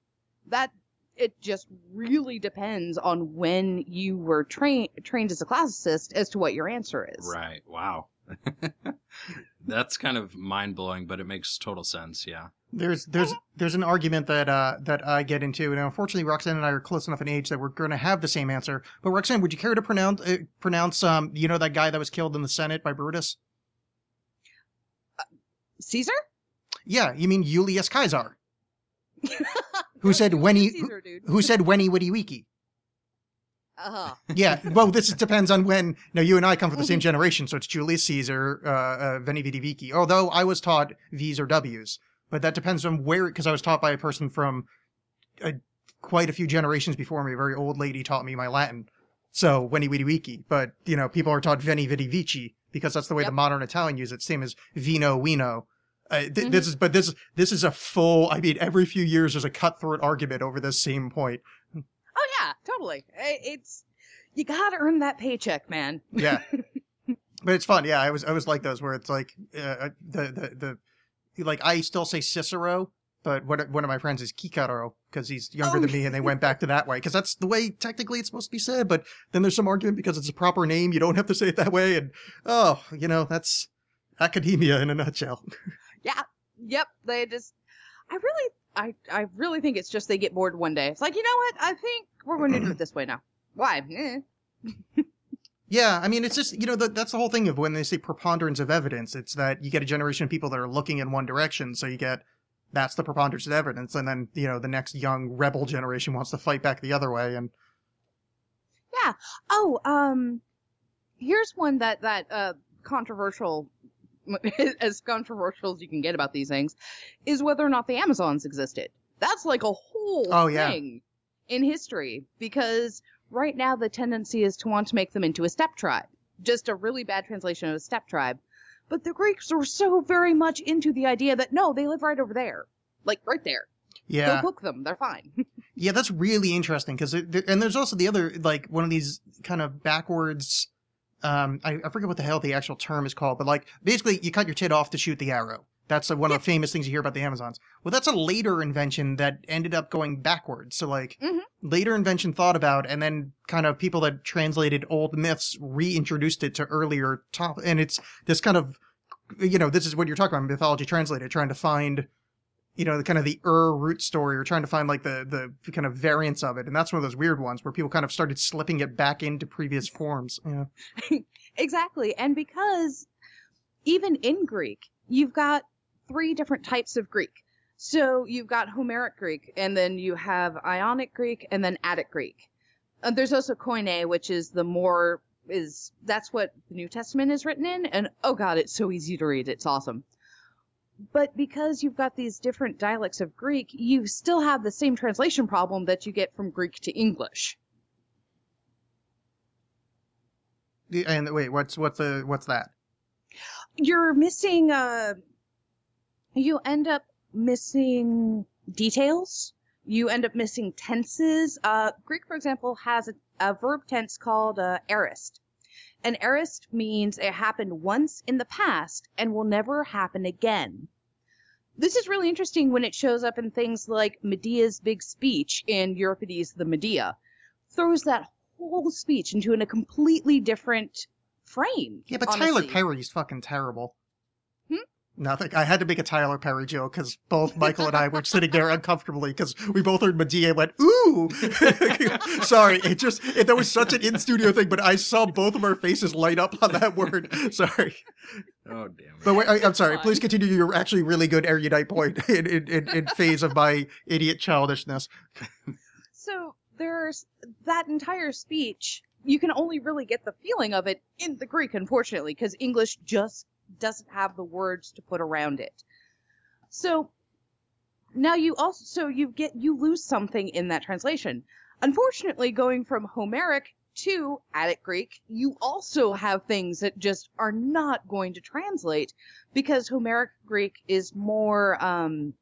That it just really depends on when you were trained trained as a classicist as to what your answer is. Right. Wow. That's kind of mind blowing, but it makes total sense. Yeah. There's there's there's an argument that uh that I get into, and unfortunately Roxanne and I are close enough in age that we're going to have the same answer. But Roxanne, would you care to pronounce uh, pronounce um you know that guy that was killed in the Senate by Brutus? Caesar? Yeah, you mean Julius Caesar, who said Julius when he Caesar, dude. who said when he witty wiki. Uh-huh. Yeah, well, this depends on when. No, you and I come from the same generation, so it's Julius Caesar, uh, uh, Veni Vidi Vici. Although I was taught V's or W's, but that depends on where, because I was taught by a person from uh quite a few generations before me. A very old lady taught me my Latin, so Veni Vidi Vici. But you know, people are taught Veni Vidi Vici because that's the way Yep. the modern Italian uses it. Same as Vino Vino. Uh, th- Mhm. This is, but this this is a full. I mean, every few years there's a cutthroat argument over this same point. Yeah, totally. It's you gotta earn that paycheck, man. Yeah. but it's fun. Yeah, I was I was like those where it's like uh, the the the like I still say Cicero, but one of- one of my friends is Kikaro because he's younger Oh. than me, and they went back to that way because that's the way technically it's supposed to be said. But then there's some argument because it's a proper name, you don't have to say it that way, and oh, you know that's academia in a nutshell. Yeah. Yep, they just I really I I really think it's just they get bored one day. It's like, you know what? I think we're going to do it this way now. Why? Eh. Yeah, I mean, it's just, you know, the, that's the whole thing of when they say preponderance of evidence. It's that you get a generation of people that are looking in one direction, so you get that's the preponderance of evidence, and then, you know, the next young rebel generation wants to fight back the other way, and Yeah. Oh, um, here's one that that uh controversial, as controversial as you can get about these things, is whether or not the Amazons existed. That's like a whole Oh, yeah. thing in history because right now the tendency is to want to make them into a steppe tribe, just a really bad translation of a steppe tribe. But the Greeks were so very much into the idea that no, they live right over there, like right there. yeah, Go cook them; they're fine. yeah, that's really interesting because, and there's also the other like one of these kind of backwards. Um, I, I forget what the hell the actual term is called, but like basically you cut your tit off to shoot the arrow. That's uh, one of the famous things you hear about the Amazons. Well, that's a later invention that ended up going backwards. So like Mhm. later invention thought about, and then kind of people that translated old myths reintroduced it to earlier top, and it's this kind of, you know, this is what you're talking about mythology translated, trying to find, you know, the kind of the Ur root story, or trying to find like the the kind of variants of it, and that's one of those weird ones where people kind of started slipping it back into previous forms. Yeah. Exactly. And because even in Greek, you've got three different types of Greek. So you've got Homeric Greek, and then you have Ionic Greek, and then Attic Greek. Uh, there's also Koine, which is the more is that's what the New Testament is written in, and oh god, it's so easy to read. It's awesome. But because you've got these different dialects of Greek, you still have the same translation problem that you get from Greek to English. And wait, what's what's the what's that? You're missing uh you end up missing details. You end up missing tenses. Uh Greek, for example, has a, a verb tense called uh, aorist. An aorist means it happened once in the past and will never happen again. This is really interesting when it shows up in things like Medea's big speech in Euripides' The Medea. Throws that whole speech into in a completely different frame. Yeah, but Tyler honestly. Perry's fucking terrible. Nothing. I had to make a Tyler Perry joke because both Michael and I were sitting there uncomfortably because we both heard Medea and went, ooh. Sorry, it just, it, that was such an in studio thing, but I saw both of our faces light up on that word. Sorry. Oh damn it. But wait, I, I'm sorry. Please continue your actually really good erudite point in, in, in, in phase of my idiot childishness. So there's that entire speech. You can only really get the feeling of it in the Greek, unfortunately, because English just doesn't have the words to put around it. So now you also so you get you lose something in that translation. Unfortunately, going from Homeric to Attic Greek, you also have things that just are not going to translate because Homeric Greek is more um,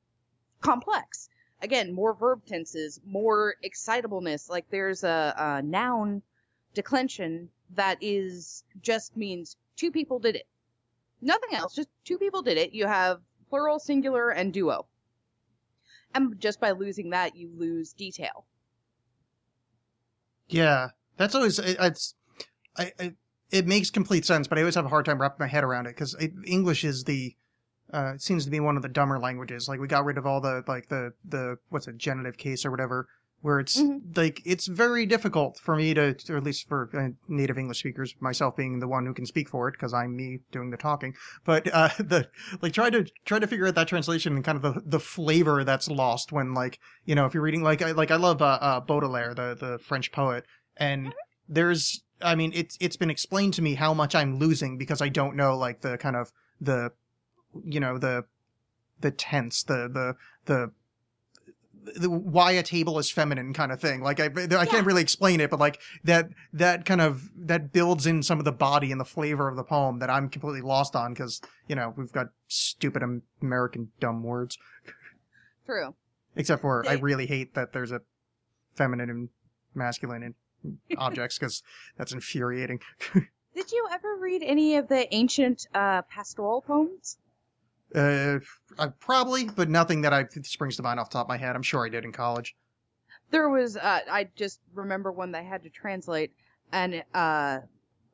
complex again, more verb tenses, more excitableness. Like there's a, a noun declension that is just means two people did it. Nothing else, just two people did it. You have plural, singular, and duo. And just by losing that, you lose detail. Yeah, that's always it, it's. I, I it makes complete sense, but I always have a hard time wrapping my head around it because English is the uh, seems to be one of the dumber languages. Like we got rid of all the like the the what's it genitive case or whatever, where it's Mhm. like it's very difficult for me to, or at least for uh, native English speakers, myself being the one who can speak for it because I'm me doing the talking. But uh, the like try to try to figure out that translation and kind of the the flavor that's lost when like you know if you're reading like I like I love uh, uh Baudelaire, the the French poet, and there's I mean it's it's been explained to me how much I'm losing because I don't know like the kind of the you know the the tense the the the the why a table is feminine kind of thing like i i can't really explain it but like that that kind of that builds in some of the body and the flavor of the poem that i'm completely lost on because you know we've got stupid american dumb words True. except for i really hate that there's a feminine and masculine in objects because that's infuriating Did you ever read any of the ancient uh, pastoral poems? Uh I probably but nothing that i springs to mind off the top of my head i'm sure i did in college there was uh, I just remember one that I had to translate, and uh,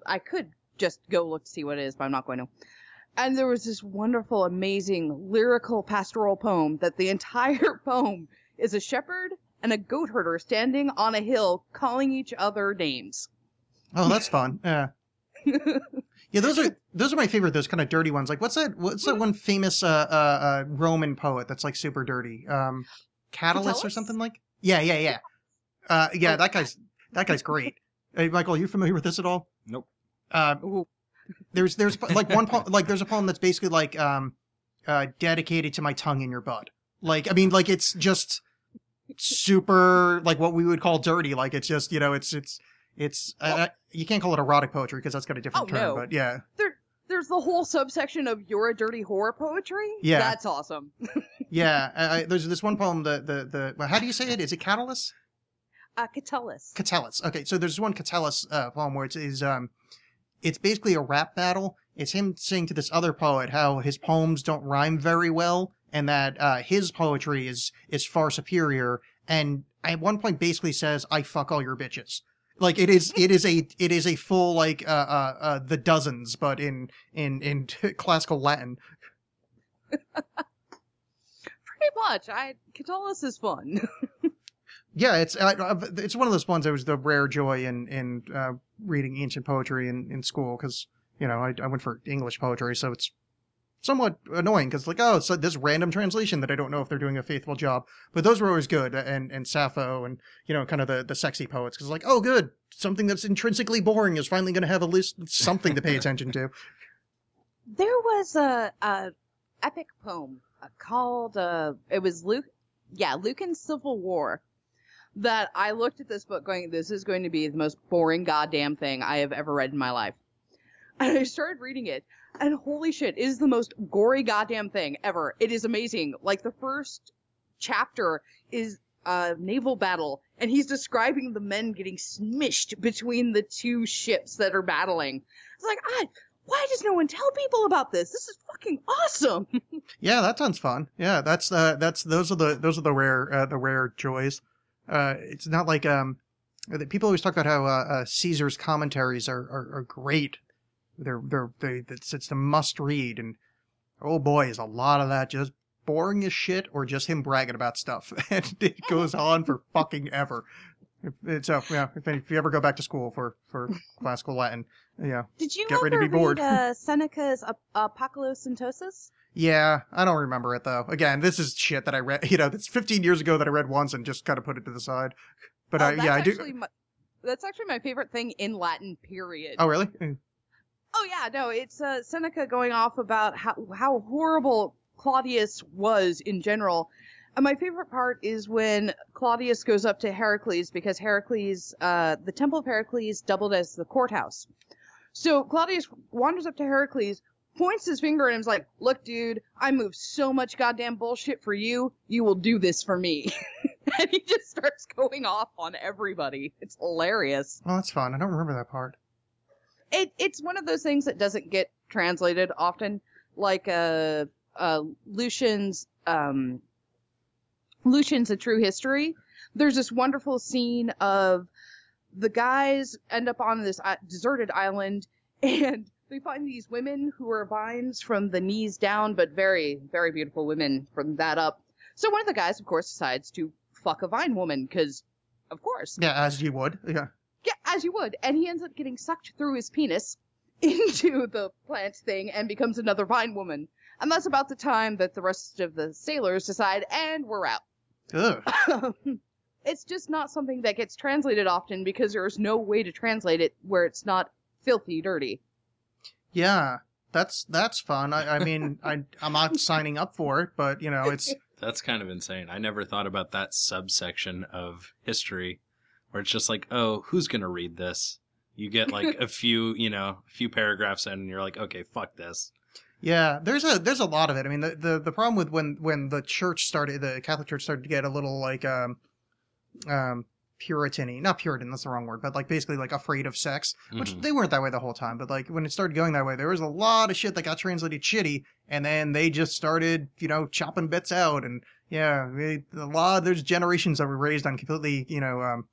I could just go look to see what it is, but I'm not going to. And there was this wonderful, amazing lyrical pastoral poem that the entire poem is a shepherd and a goat herder standing on a hill calling each other names. Oh, that's fun. Yeah. Yeah, those are those are my favorite. Those kind of dirty ones. Like what's that? What's that one famous uh, uh, uh, Roman poet that's like super dirty? Um, Catullus or something like? Yeah, yeah, yeah. Uh, yeah, that guy's that guy's great. Hey, Michael, are you familiar with this at all? Nope. Uh, there's there's like one po- like there's a poem that's basically like um, uh, dedicated to my tongue in your butt. Like I mean, like it's just super like what we would call dirty. Like it's just you know it's it's it's uh, you can't call it erotic poetry because that's got a different Oh, term. no. But yeah, There, there's the whole subsection of "You're a dirty whore" poetry. Yeah. that's awesome. yeah. I, I, there's this one poem. The the the well, how do you say it? Is it Catullus? Uh, Catullus. Catullus. Okay, so there's one Catullus uh, poem where it's is um, it's basically a rap battle. It's him saying to this other poet how his poems don't rhyme very well, and that uh, his poetry is is far superior. And at one point, basically says, "I fuck all your bitches." Like it is, it is a, it is a full like uh, uh, uh the dozens, but in in in classical Latin. Pretty much. I Catullus is fun. Yeah, it's uh, it's one of those ones that was the rare joy in in uh, reading ancient poetry in, in school because you know I, I went for English poetry, so it's somewhat annoying because like oh so this random translation that I don't know if they're doing a faithful job. But those were always good and and Sappho and you know kind of the the sexy poets because like oh good something that's intrinsically boring is finally going to have a list something to pay attention to. There was a, a epic poem uh, called uh, it was Luke, yeah, Lucan's Civil War. That I looked at this book going, this is going to be the most boring goddamn thing I have ever read in my life. And I started reading it, and holy shit, it is the most gory goddamn thing ever. It is amazing. Like the first chapter is a naval battle, and he's describing the men getting smished between the two ships that are battling. It's like, why does no one tell people about this? This is fucking awesome. Yeah, that sounds fun. Yeah, that's uh, that's those are the those are the rare uh, the rare joys. Uh, it's not like um, people always talk about how uh, uh, Caesar's commentaries are, are, are great. They're they're they it's, it's a must read, and oh boy, is a lot of that just boring as shit, or just him bragging about stuff, and it goes on for fucking ever. If- It's uh, yeah. If, if you ever go back to school for for classical Latin, yeah, Did you Get ever ready to be read bored. uh, Seneca's Ap-? Yeah, I don't remember it though. Again, this is shit that I read. You know, that's 15 years ago that I read once and just kind of put it to the side. But Oh, I, yeah, I do. My, that's actually my favorite thing in Latin. Period. Oh, really? Mm. Oh yeah, no, it's uh, Seneca going off about how how horrible Claudius was in general. And my favorite part is when Claudius goes up to Heracles because Heracles, uh, the Temple of Heracles doubled as the courthouse. So Claudius wanders up to Heracles, points his finger and is like, "Look, dude, I moved so much goddamn bullshit for you. You will do this for me." and he just starts going off on everybody. It's hilarious. Oh, that's fun. I don't remember that part. It it's one of those things that doesn't get translated often like uh uh lucian's um lucian's a true history there's this wonderful scene of the guys end up on this uh, deserted island and they find these women who are vines from the knees down but very very beautiful women from that up so one of the guys of course decides to fuck a vine woman because of course Yeah, as you would. Yeah. Yeah, as you would. And he ends up getting sucked through his penis into the plant thing and becomes another vine woman. And that's about the time that the rest of the sailors decide, and we're out. Ugh. it's just not something that gets translated often because there's no way to translate it where it's not filthy dirty. Yeah, that's that's fun. I, I mean, I I'm not signing up for it, but you know, it's That's kind of insane. I never thought about that subsection of history where it's just like, oh, who's going to read this? You get like a few, you know, a few paragraphs in and you're like, okay, fuck this. yeah. There's a there's a lot of it. I mean, the the, the problem with when when the church started, the Catholic Church started to get a little like um um Puritan-y, not Puritan, that's the wrong word, but like basically like afraid of sex, which Mhm. they weren't that way the whole time. But like when it started going that way, there was a lot of shit that got translated shitty, and then they just started, you know, chopping bits out, and yeah, they, a lot. There's generations that were raised on completely, you know, um,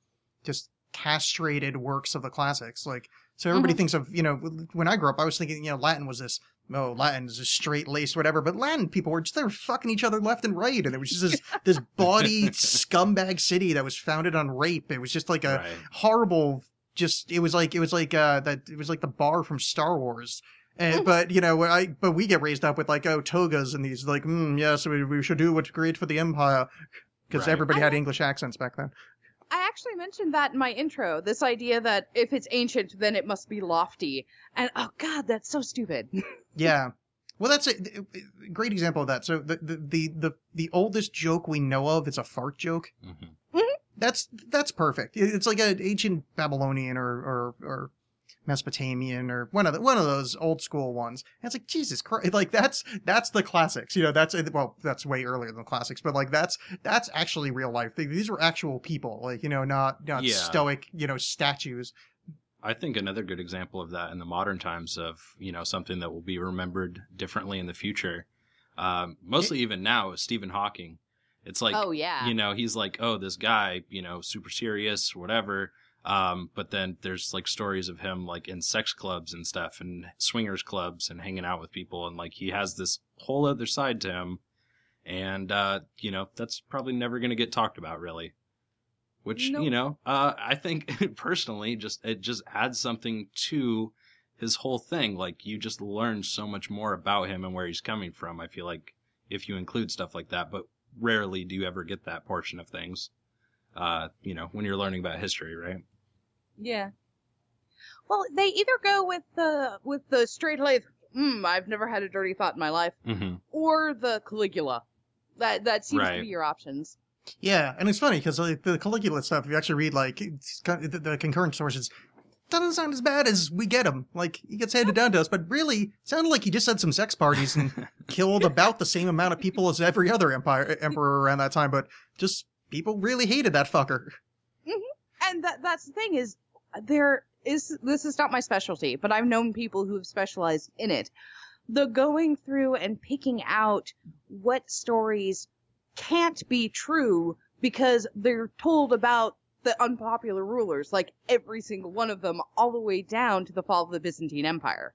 just castrated works of the classics. Like so, everybody Mhm. thinks of, you know, when I grew up, I was thinking, you know, Latin was this. Oh, Latin is just straight laced, whatever. But Latin people were just they were fucking each other left and right, and it was just this this bawdy scumbag city that was founded on rape. It was just like a right. horrible just it was like it was like uh that it was like the bar from Star Wars. Mm-hmm. And, but you know, I but we get raised up with like oh togas and these like mm, yes we, we should do what's great for the empire because Right. everybody I had don't- English accents back then. I actually mentioned that in my intro. This idea that if it's ancient, then it must be lofty. And oh god, that's so stupid. Yeah. Well, that's a, a great example of that. So the, the the the the oldest joke we know of is a fart joke. hmm That's that's perfect. It's like an ancient Babylonian or or, or Mesopotamian or one of the, one of those old school ones. And it's like Jesus Christ, like that's that's the classics. You know, that's well, that's way earlier than the classics, but like that's that's actually real life. These were actual people, like you know, not not Yeah. stoic, you know, statues. I think another good example of that in the modern times of, you know, something that will be remembered differently in the future, um, mostly even now, is Stephen Hawking. It's like, oh yeah. you know, he's like, oh, this guy, you know, super serious, whatever. Um, but then there's like stories of him like in sex clubs and stuff and swingers clubs and hanging out with people. And like he has this whole other side to him. And, uh, you know, that's probably never going to get talked about really. Which, Nope. you know, uh, I think personally just, it just adds something to his whole thing. Like you just learn so much more about him and where he's coming from. I feel like if you include stuff like that, but rarely do you ever get that portion of things. Uh, you know, when you're learning about history, right? Yeah. Well, they either go with the with the straight laced, mm, I've never had a dirty thought in my life, Mm-hmm. or the Caligula. That that seems Right. to be your options. Yeah, and it's funny because like, the Caligula stuff, if you actually read like the, the concurrent sources, doesn't sound as bad as we get him. Like he gets handed down to us, but really it sounded like he just had some sex parties and killed about the same amount of people as every other empire emperor around that time. But just people really hated that fucker. And that that's the thing is there is this is not my specialty, but I've known people who have specialized in it. The going through and picking out what stories can't be true because they're told about the unpopular rulers, like every single one of them, all the way down to the fall of the Byzantine Empire.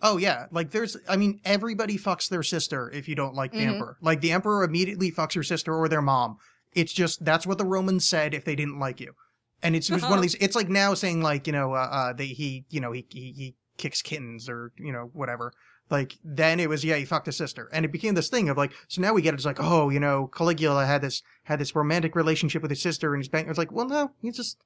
Oh yeah, like there's, I mean, everybody fucks their sister if you don't like the Mhm. emperor. Like the emperor immediately fucks your sister or their mom. It's just that's what the Romans said if they didn't like you, and it's just one of these. It's like now saying like you know, uh, uh they he you know he, he he kicks kittens or you know whatever. Like then it was yeah he fucked his sister, and it became this thing of like so now we get it, it's like oh you know Caligula had this had this romantic relationship with his sister and his bank. It's like well no he's just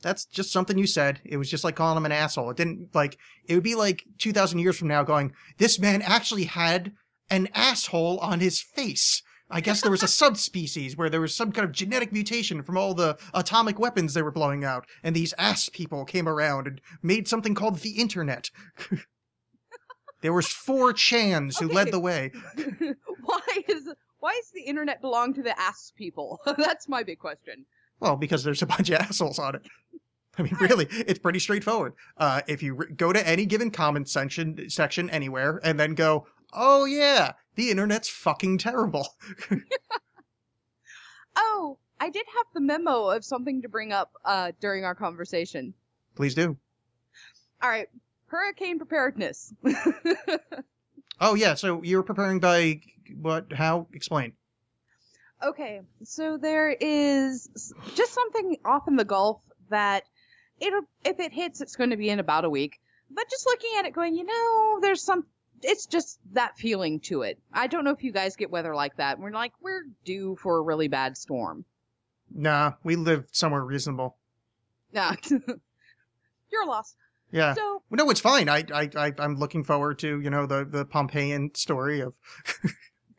that's just something you said. It was just like calling him an asshole. It didn't like it would be like 2000 years from now going, this man actually had an asshole on his face. I guess there was a subspecies where there was some kind of genetic mutation from all the atomic weapons they were blowing out, and these ass people came around and made something called the internet. there was four chans who led the way. why is why does the internet belong to the ass people? That's my big question. Well, because there's a bunch of assholes on it. I mean, really, it's pretty straightforward. Uh, if you re- go to any given comment section section anywhere and then go, "Oh yeah, the internet's fucking terrible," Oh, I did have the memo of something to bring up uh, during our conversation. please do. All right, hurricane preparedness. Oh yeah, so you're preparing by what? How? Explain. okay, so there is just something off in the Gulf that it'll if it hits, it's going to be in about a week. But just looking at it, going, you know, there's some. It's just that feeling to it. I don't know if you guys get weather like that. We're like, we're due for a really bad storm. Nah, we live somewhere reasonable. Nah, you're lost. Yeah. So No, it's fine. I, I, I, I'm looking forward to, you know, the, the Pompeian story of.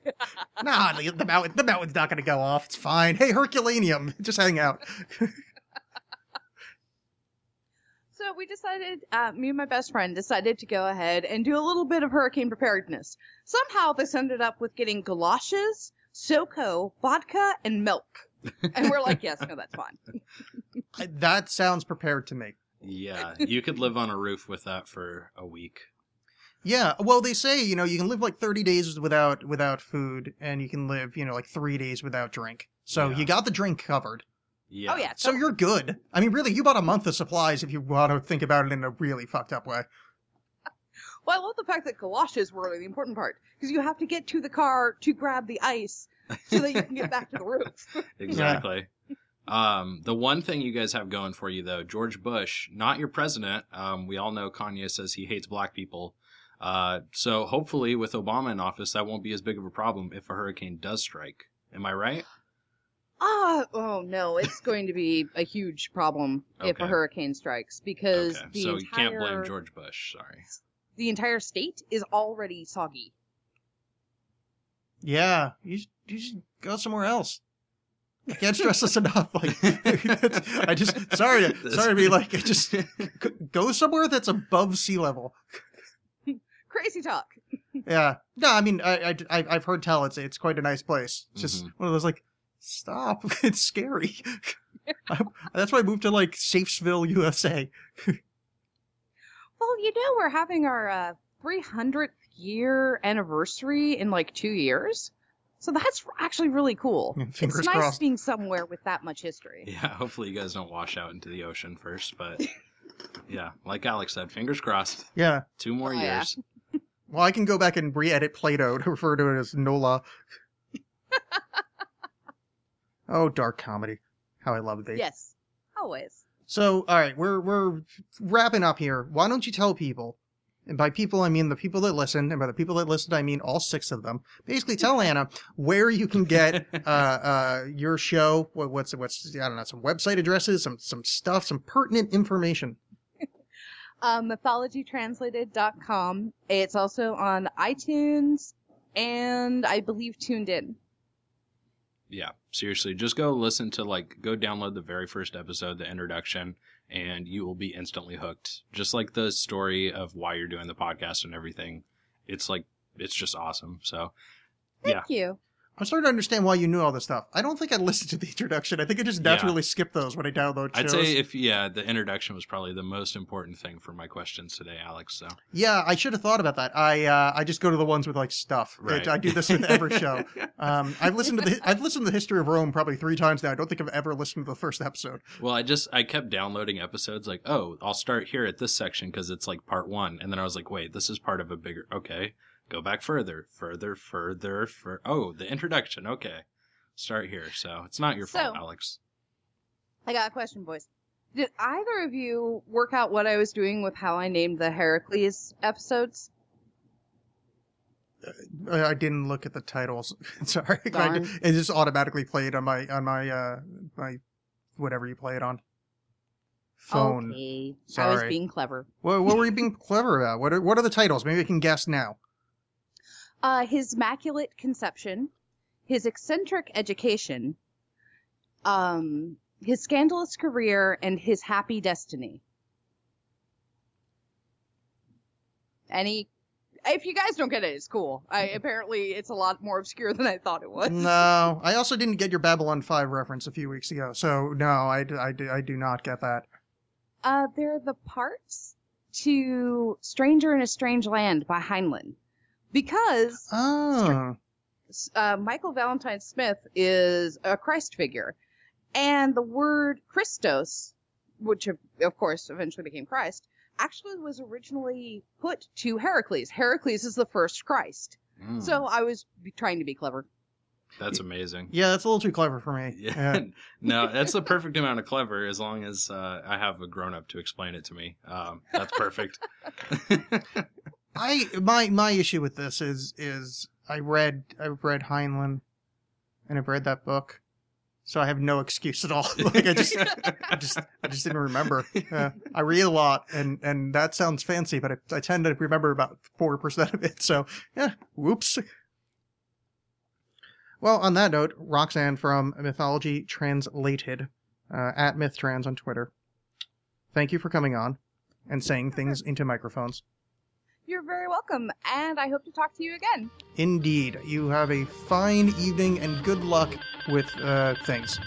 nah, the, the mountain, the mountain's not going to go off. It's fine. Hey, Herculaneum, just hang out. So we decided, uh, me and my best friend decided to go ahead and do a little bit of hurricane preparedness. Somehow this ended up with getting galoshes, SoCo, vodka, and milk. And we're like, yes, no, that's fine. That sounds prepared to me. Yeah, you could live on a roof with that for a week. Yeah, well, they say you know you can live like 30 days without without food, and you can live you know like three days without drink. So Yeah. you got the drink covered. Yeah. Oh yeah. So you're good. I mean, really, you bought a month of supplies if you want to think about it in a really fucked up way. Well, I love the fact that galoshes were the important part because you have to get to the car to grab the ice so that you can get back to the roof. Exactly. Um, the one thing you guys have going for you, though, George Bush, not your president. Um, we all know Kanye says he hates black people. Uh, so hopefully, with Obama in office, that won't be as big of a problem if a hurricane does strike. Am I right? Ah, oh no, it's going to be a huge problem if a hurricane strikes because Okay. the So entire you can't blame George Bush. Sorry. the entire state is already soggy. Yeah, you should, you should go somewhere else. I can't stress this enough. Like, I just sorry to sorry to be like, I just g- go somewhere that's above sea level. Crazy talk. Yeah, no, I mean, I, I I've heard tell it's it's quite a nice place. It's just Mhm. one of those like, stop, it's scary. I, that's why I moved to like Safesville, USA. Well, you know, we're having our uh, 300th year anniversary in like two years. So that's actually really cool. Fingers it's nice crossed. being somewhere with that much history. Yeah. Hopefully, you guys don't wash out into the ocean first. But yeah, like Alex said, fingers crossed. Yeah. Two more Oh, yeah. years. Well, I can go back and re-edit Plato to refer to it as Nola. Oh, dark comedy. How I love thee. Yes, always. So, all right, we're we're wrapping up here. Why don't you tell people And by people, I mean the people that listen. And by the people that listen, I mean all six of them. Basically, tell Anna where you can get uh, uh, your show. What, what's what's I don't know some website addresses, some some stuff, some pertinent information. Um, mythologytranslated.com. It's also on iTunes and I believe TuneIn. Yeah, seriously, just go listen to like go download the very first episode, the introduction, and you will be instantly hooked. Just like the story of why you're doing the podcast and everything. It's like it's just awesome. So yeah. Thank you. I'm starting to understand why you knew all this stuff. I don't think I listened to the introduction. I think I just Yeah. naturally skip those when I download shows. I'd say if yeah, the introduction was probably the most important thing for my questions today, Alex. So yeah, I should have thought about that. I uh, I just go to the ones with like stuff. right. I, I do this with every show. Um, I've listened to the I've listened to the history of Rome probably three times now. I don't think I've ever listened to the first episode. Well, I just I kept downloading episodes like, oh, I'll start here at this section because it's like part one, and then I was like, wait, this is part of a bigger. Okay, go back further, further, further, for oh, the introduction. Okay, start here. So it's not your fault, So- Alex. I got a question, boys. Did either of you work out what I was doing with how I named the Heracles episodes? I, I didn't look at the titles. Sorry, I, it just automatically played on my on my uh my whatever you play it on phone. Okay. I was being clever. What, what were you being clever about? What are, what are the titles? Maybe I can guess now. Uh, his immaculate conception, his eccentric education, um, his scandalous career, and his happy destiny. Any, if you guys don't get it, it's cool. I apparently it's a lot more obscure than I thought it was. No, I also didn't get your Babylon 5 reference a few weeks ago. So, no, i i do not get that. Uh, they're the parts to "Stranger in a Strange Land" by Heinlein, because Oh. uh, Michael Valentine Smith is a Christ figure, and the word Christos, which of, of course eventually became Christ, actually was originally put to Heracles. Heracles is the first Christ. Mm, So I was trying to be clever. that's amazing. Yeah, that's a little too clever for me. Yeah. no, that's the perfect amount of clever as long as uh, I have a grown up to explain it to me. Um, that's perfect. I my my issue with this is is I read I've read Heinlein and I've read that book. So I have no excuse at all. like I just I just I just didn't remember. Uh, I read a lot and and that sounds fancy, but I, I tend to remember about 4% of it. So, yeah, whoops. Well, on that note, Roxanne from Mythology Translated uh, at MythTrans on Twitter. Thank you for coming on and saying things into microphones. You're very welcome, and I hope to talk to you again. Indeed. You have a fine evening and good luck with uh, things.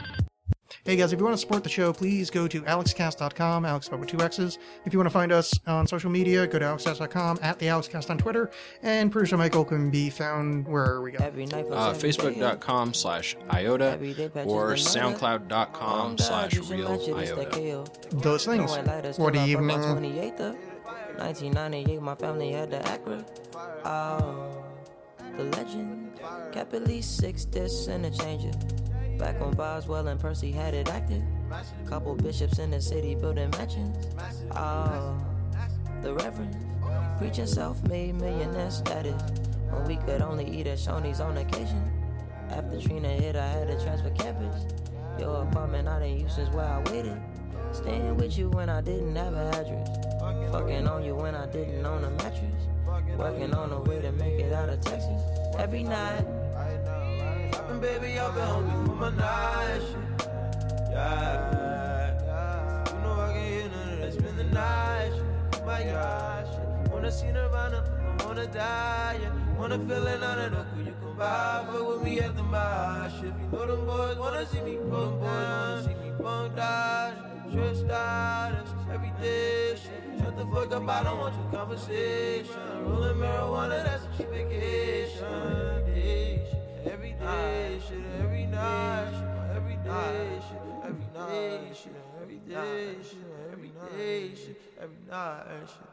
Hey guys, if you want to support the show, please go to alexxcast.com, Alex spelled with two X's. If you want to find us on social media, go to alexxcast.com, at the Alexxcast on Twitter, and producer Michael can be found where we go. Every night for Uh. Facebook.com slash iota Every day patches or. SoundCloud.com Calm slash down, you should real match it, it's the iota. Those things. No white lighters What till I burn my evening? 28th of 1998, my family had the Acura. Oh, the legend. Kept at least six discs and a changer. Back on Boswell and Percy had it active. Couple bishops in the city building mansions. Oh, the Reverend. Preaching self-made millionaire status. When we could only eat at Shoney's on occasion. After Trina hit, I had to transfer campus. Your apartment I didn't use since where I waited. Staying with you when I didn't have an address. Fucking on you when I didn't own a mattress. Working on a way to make it out of Texas. Every night. And baby, I've been hungry for my night shit. Yeah. You know I can hear none of that. Spend the night shit. Oh my gosh. Wanna see Nirvana, I wanna die. Yeah. Wanna feel it none of the cool you come by. Fuck with me at the mosh. If you know them boys wanna see me bump down. See me bump down. Out. It's every day shit. Shut the fuck up, I don't want your conversation. Rolling marijuana, that's a cheap vacation. Shit. Every day, shit, every night, shit, every day, shit, every day, shit, every day, shit, every night, shit.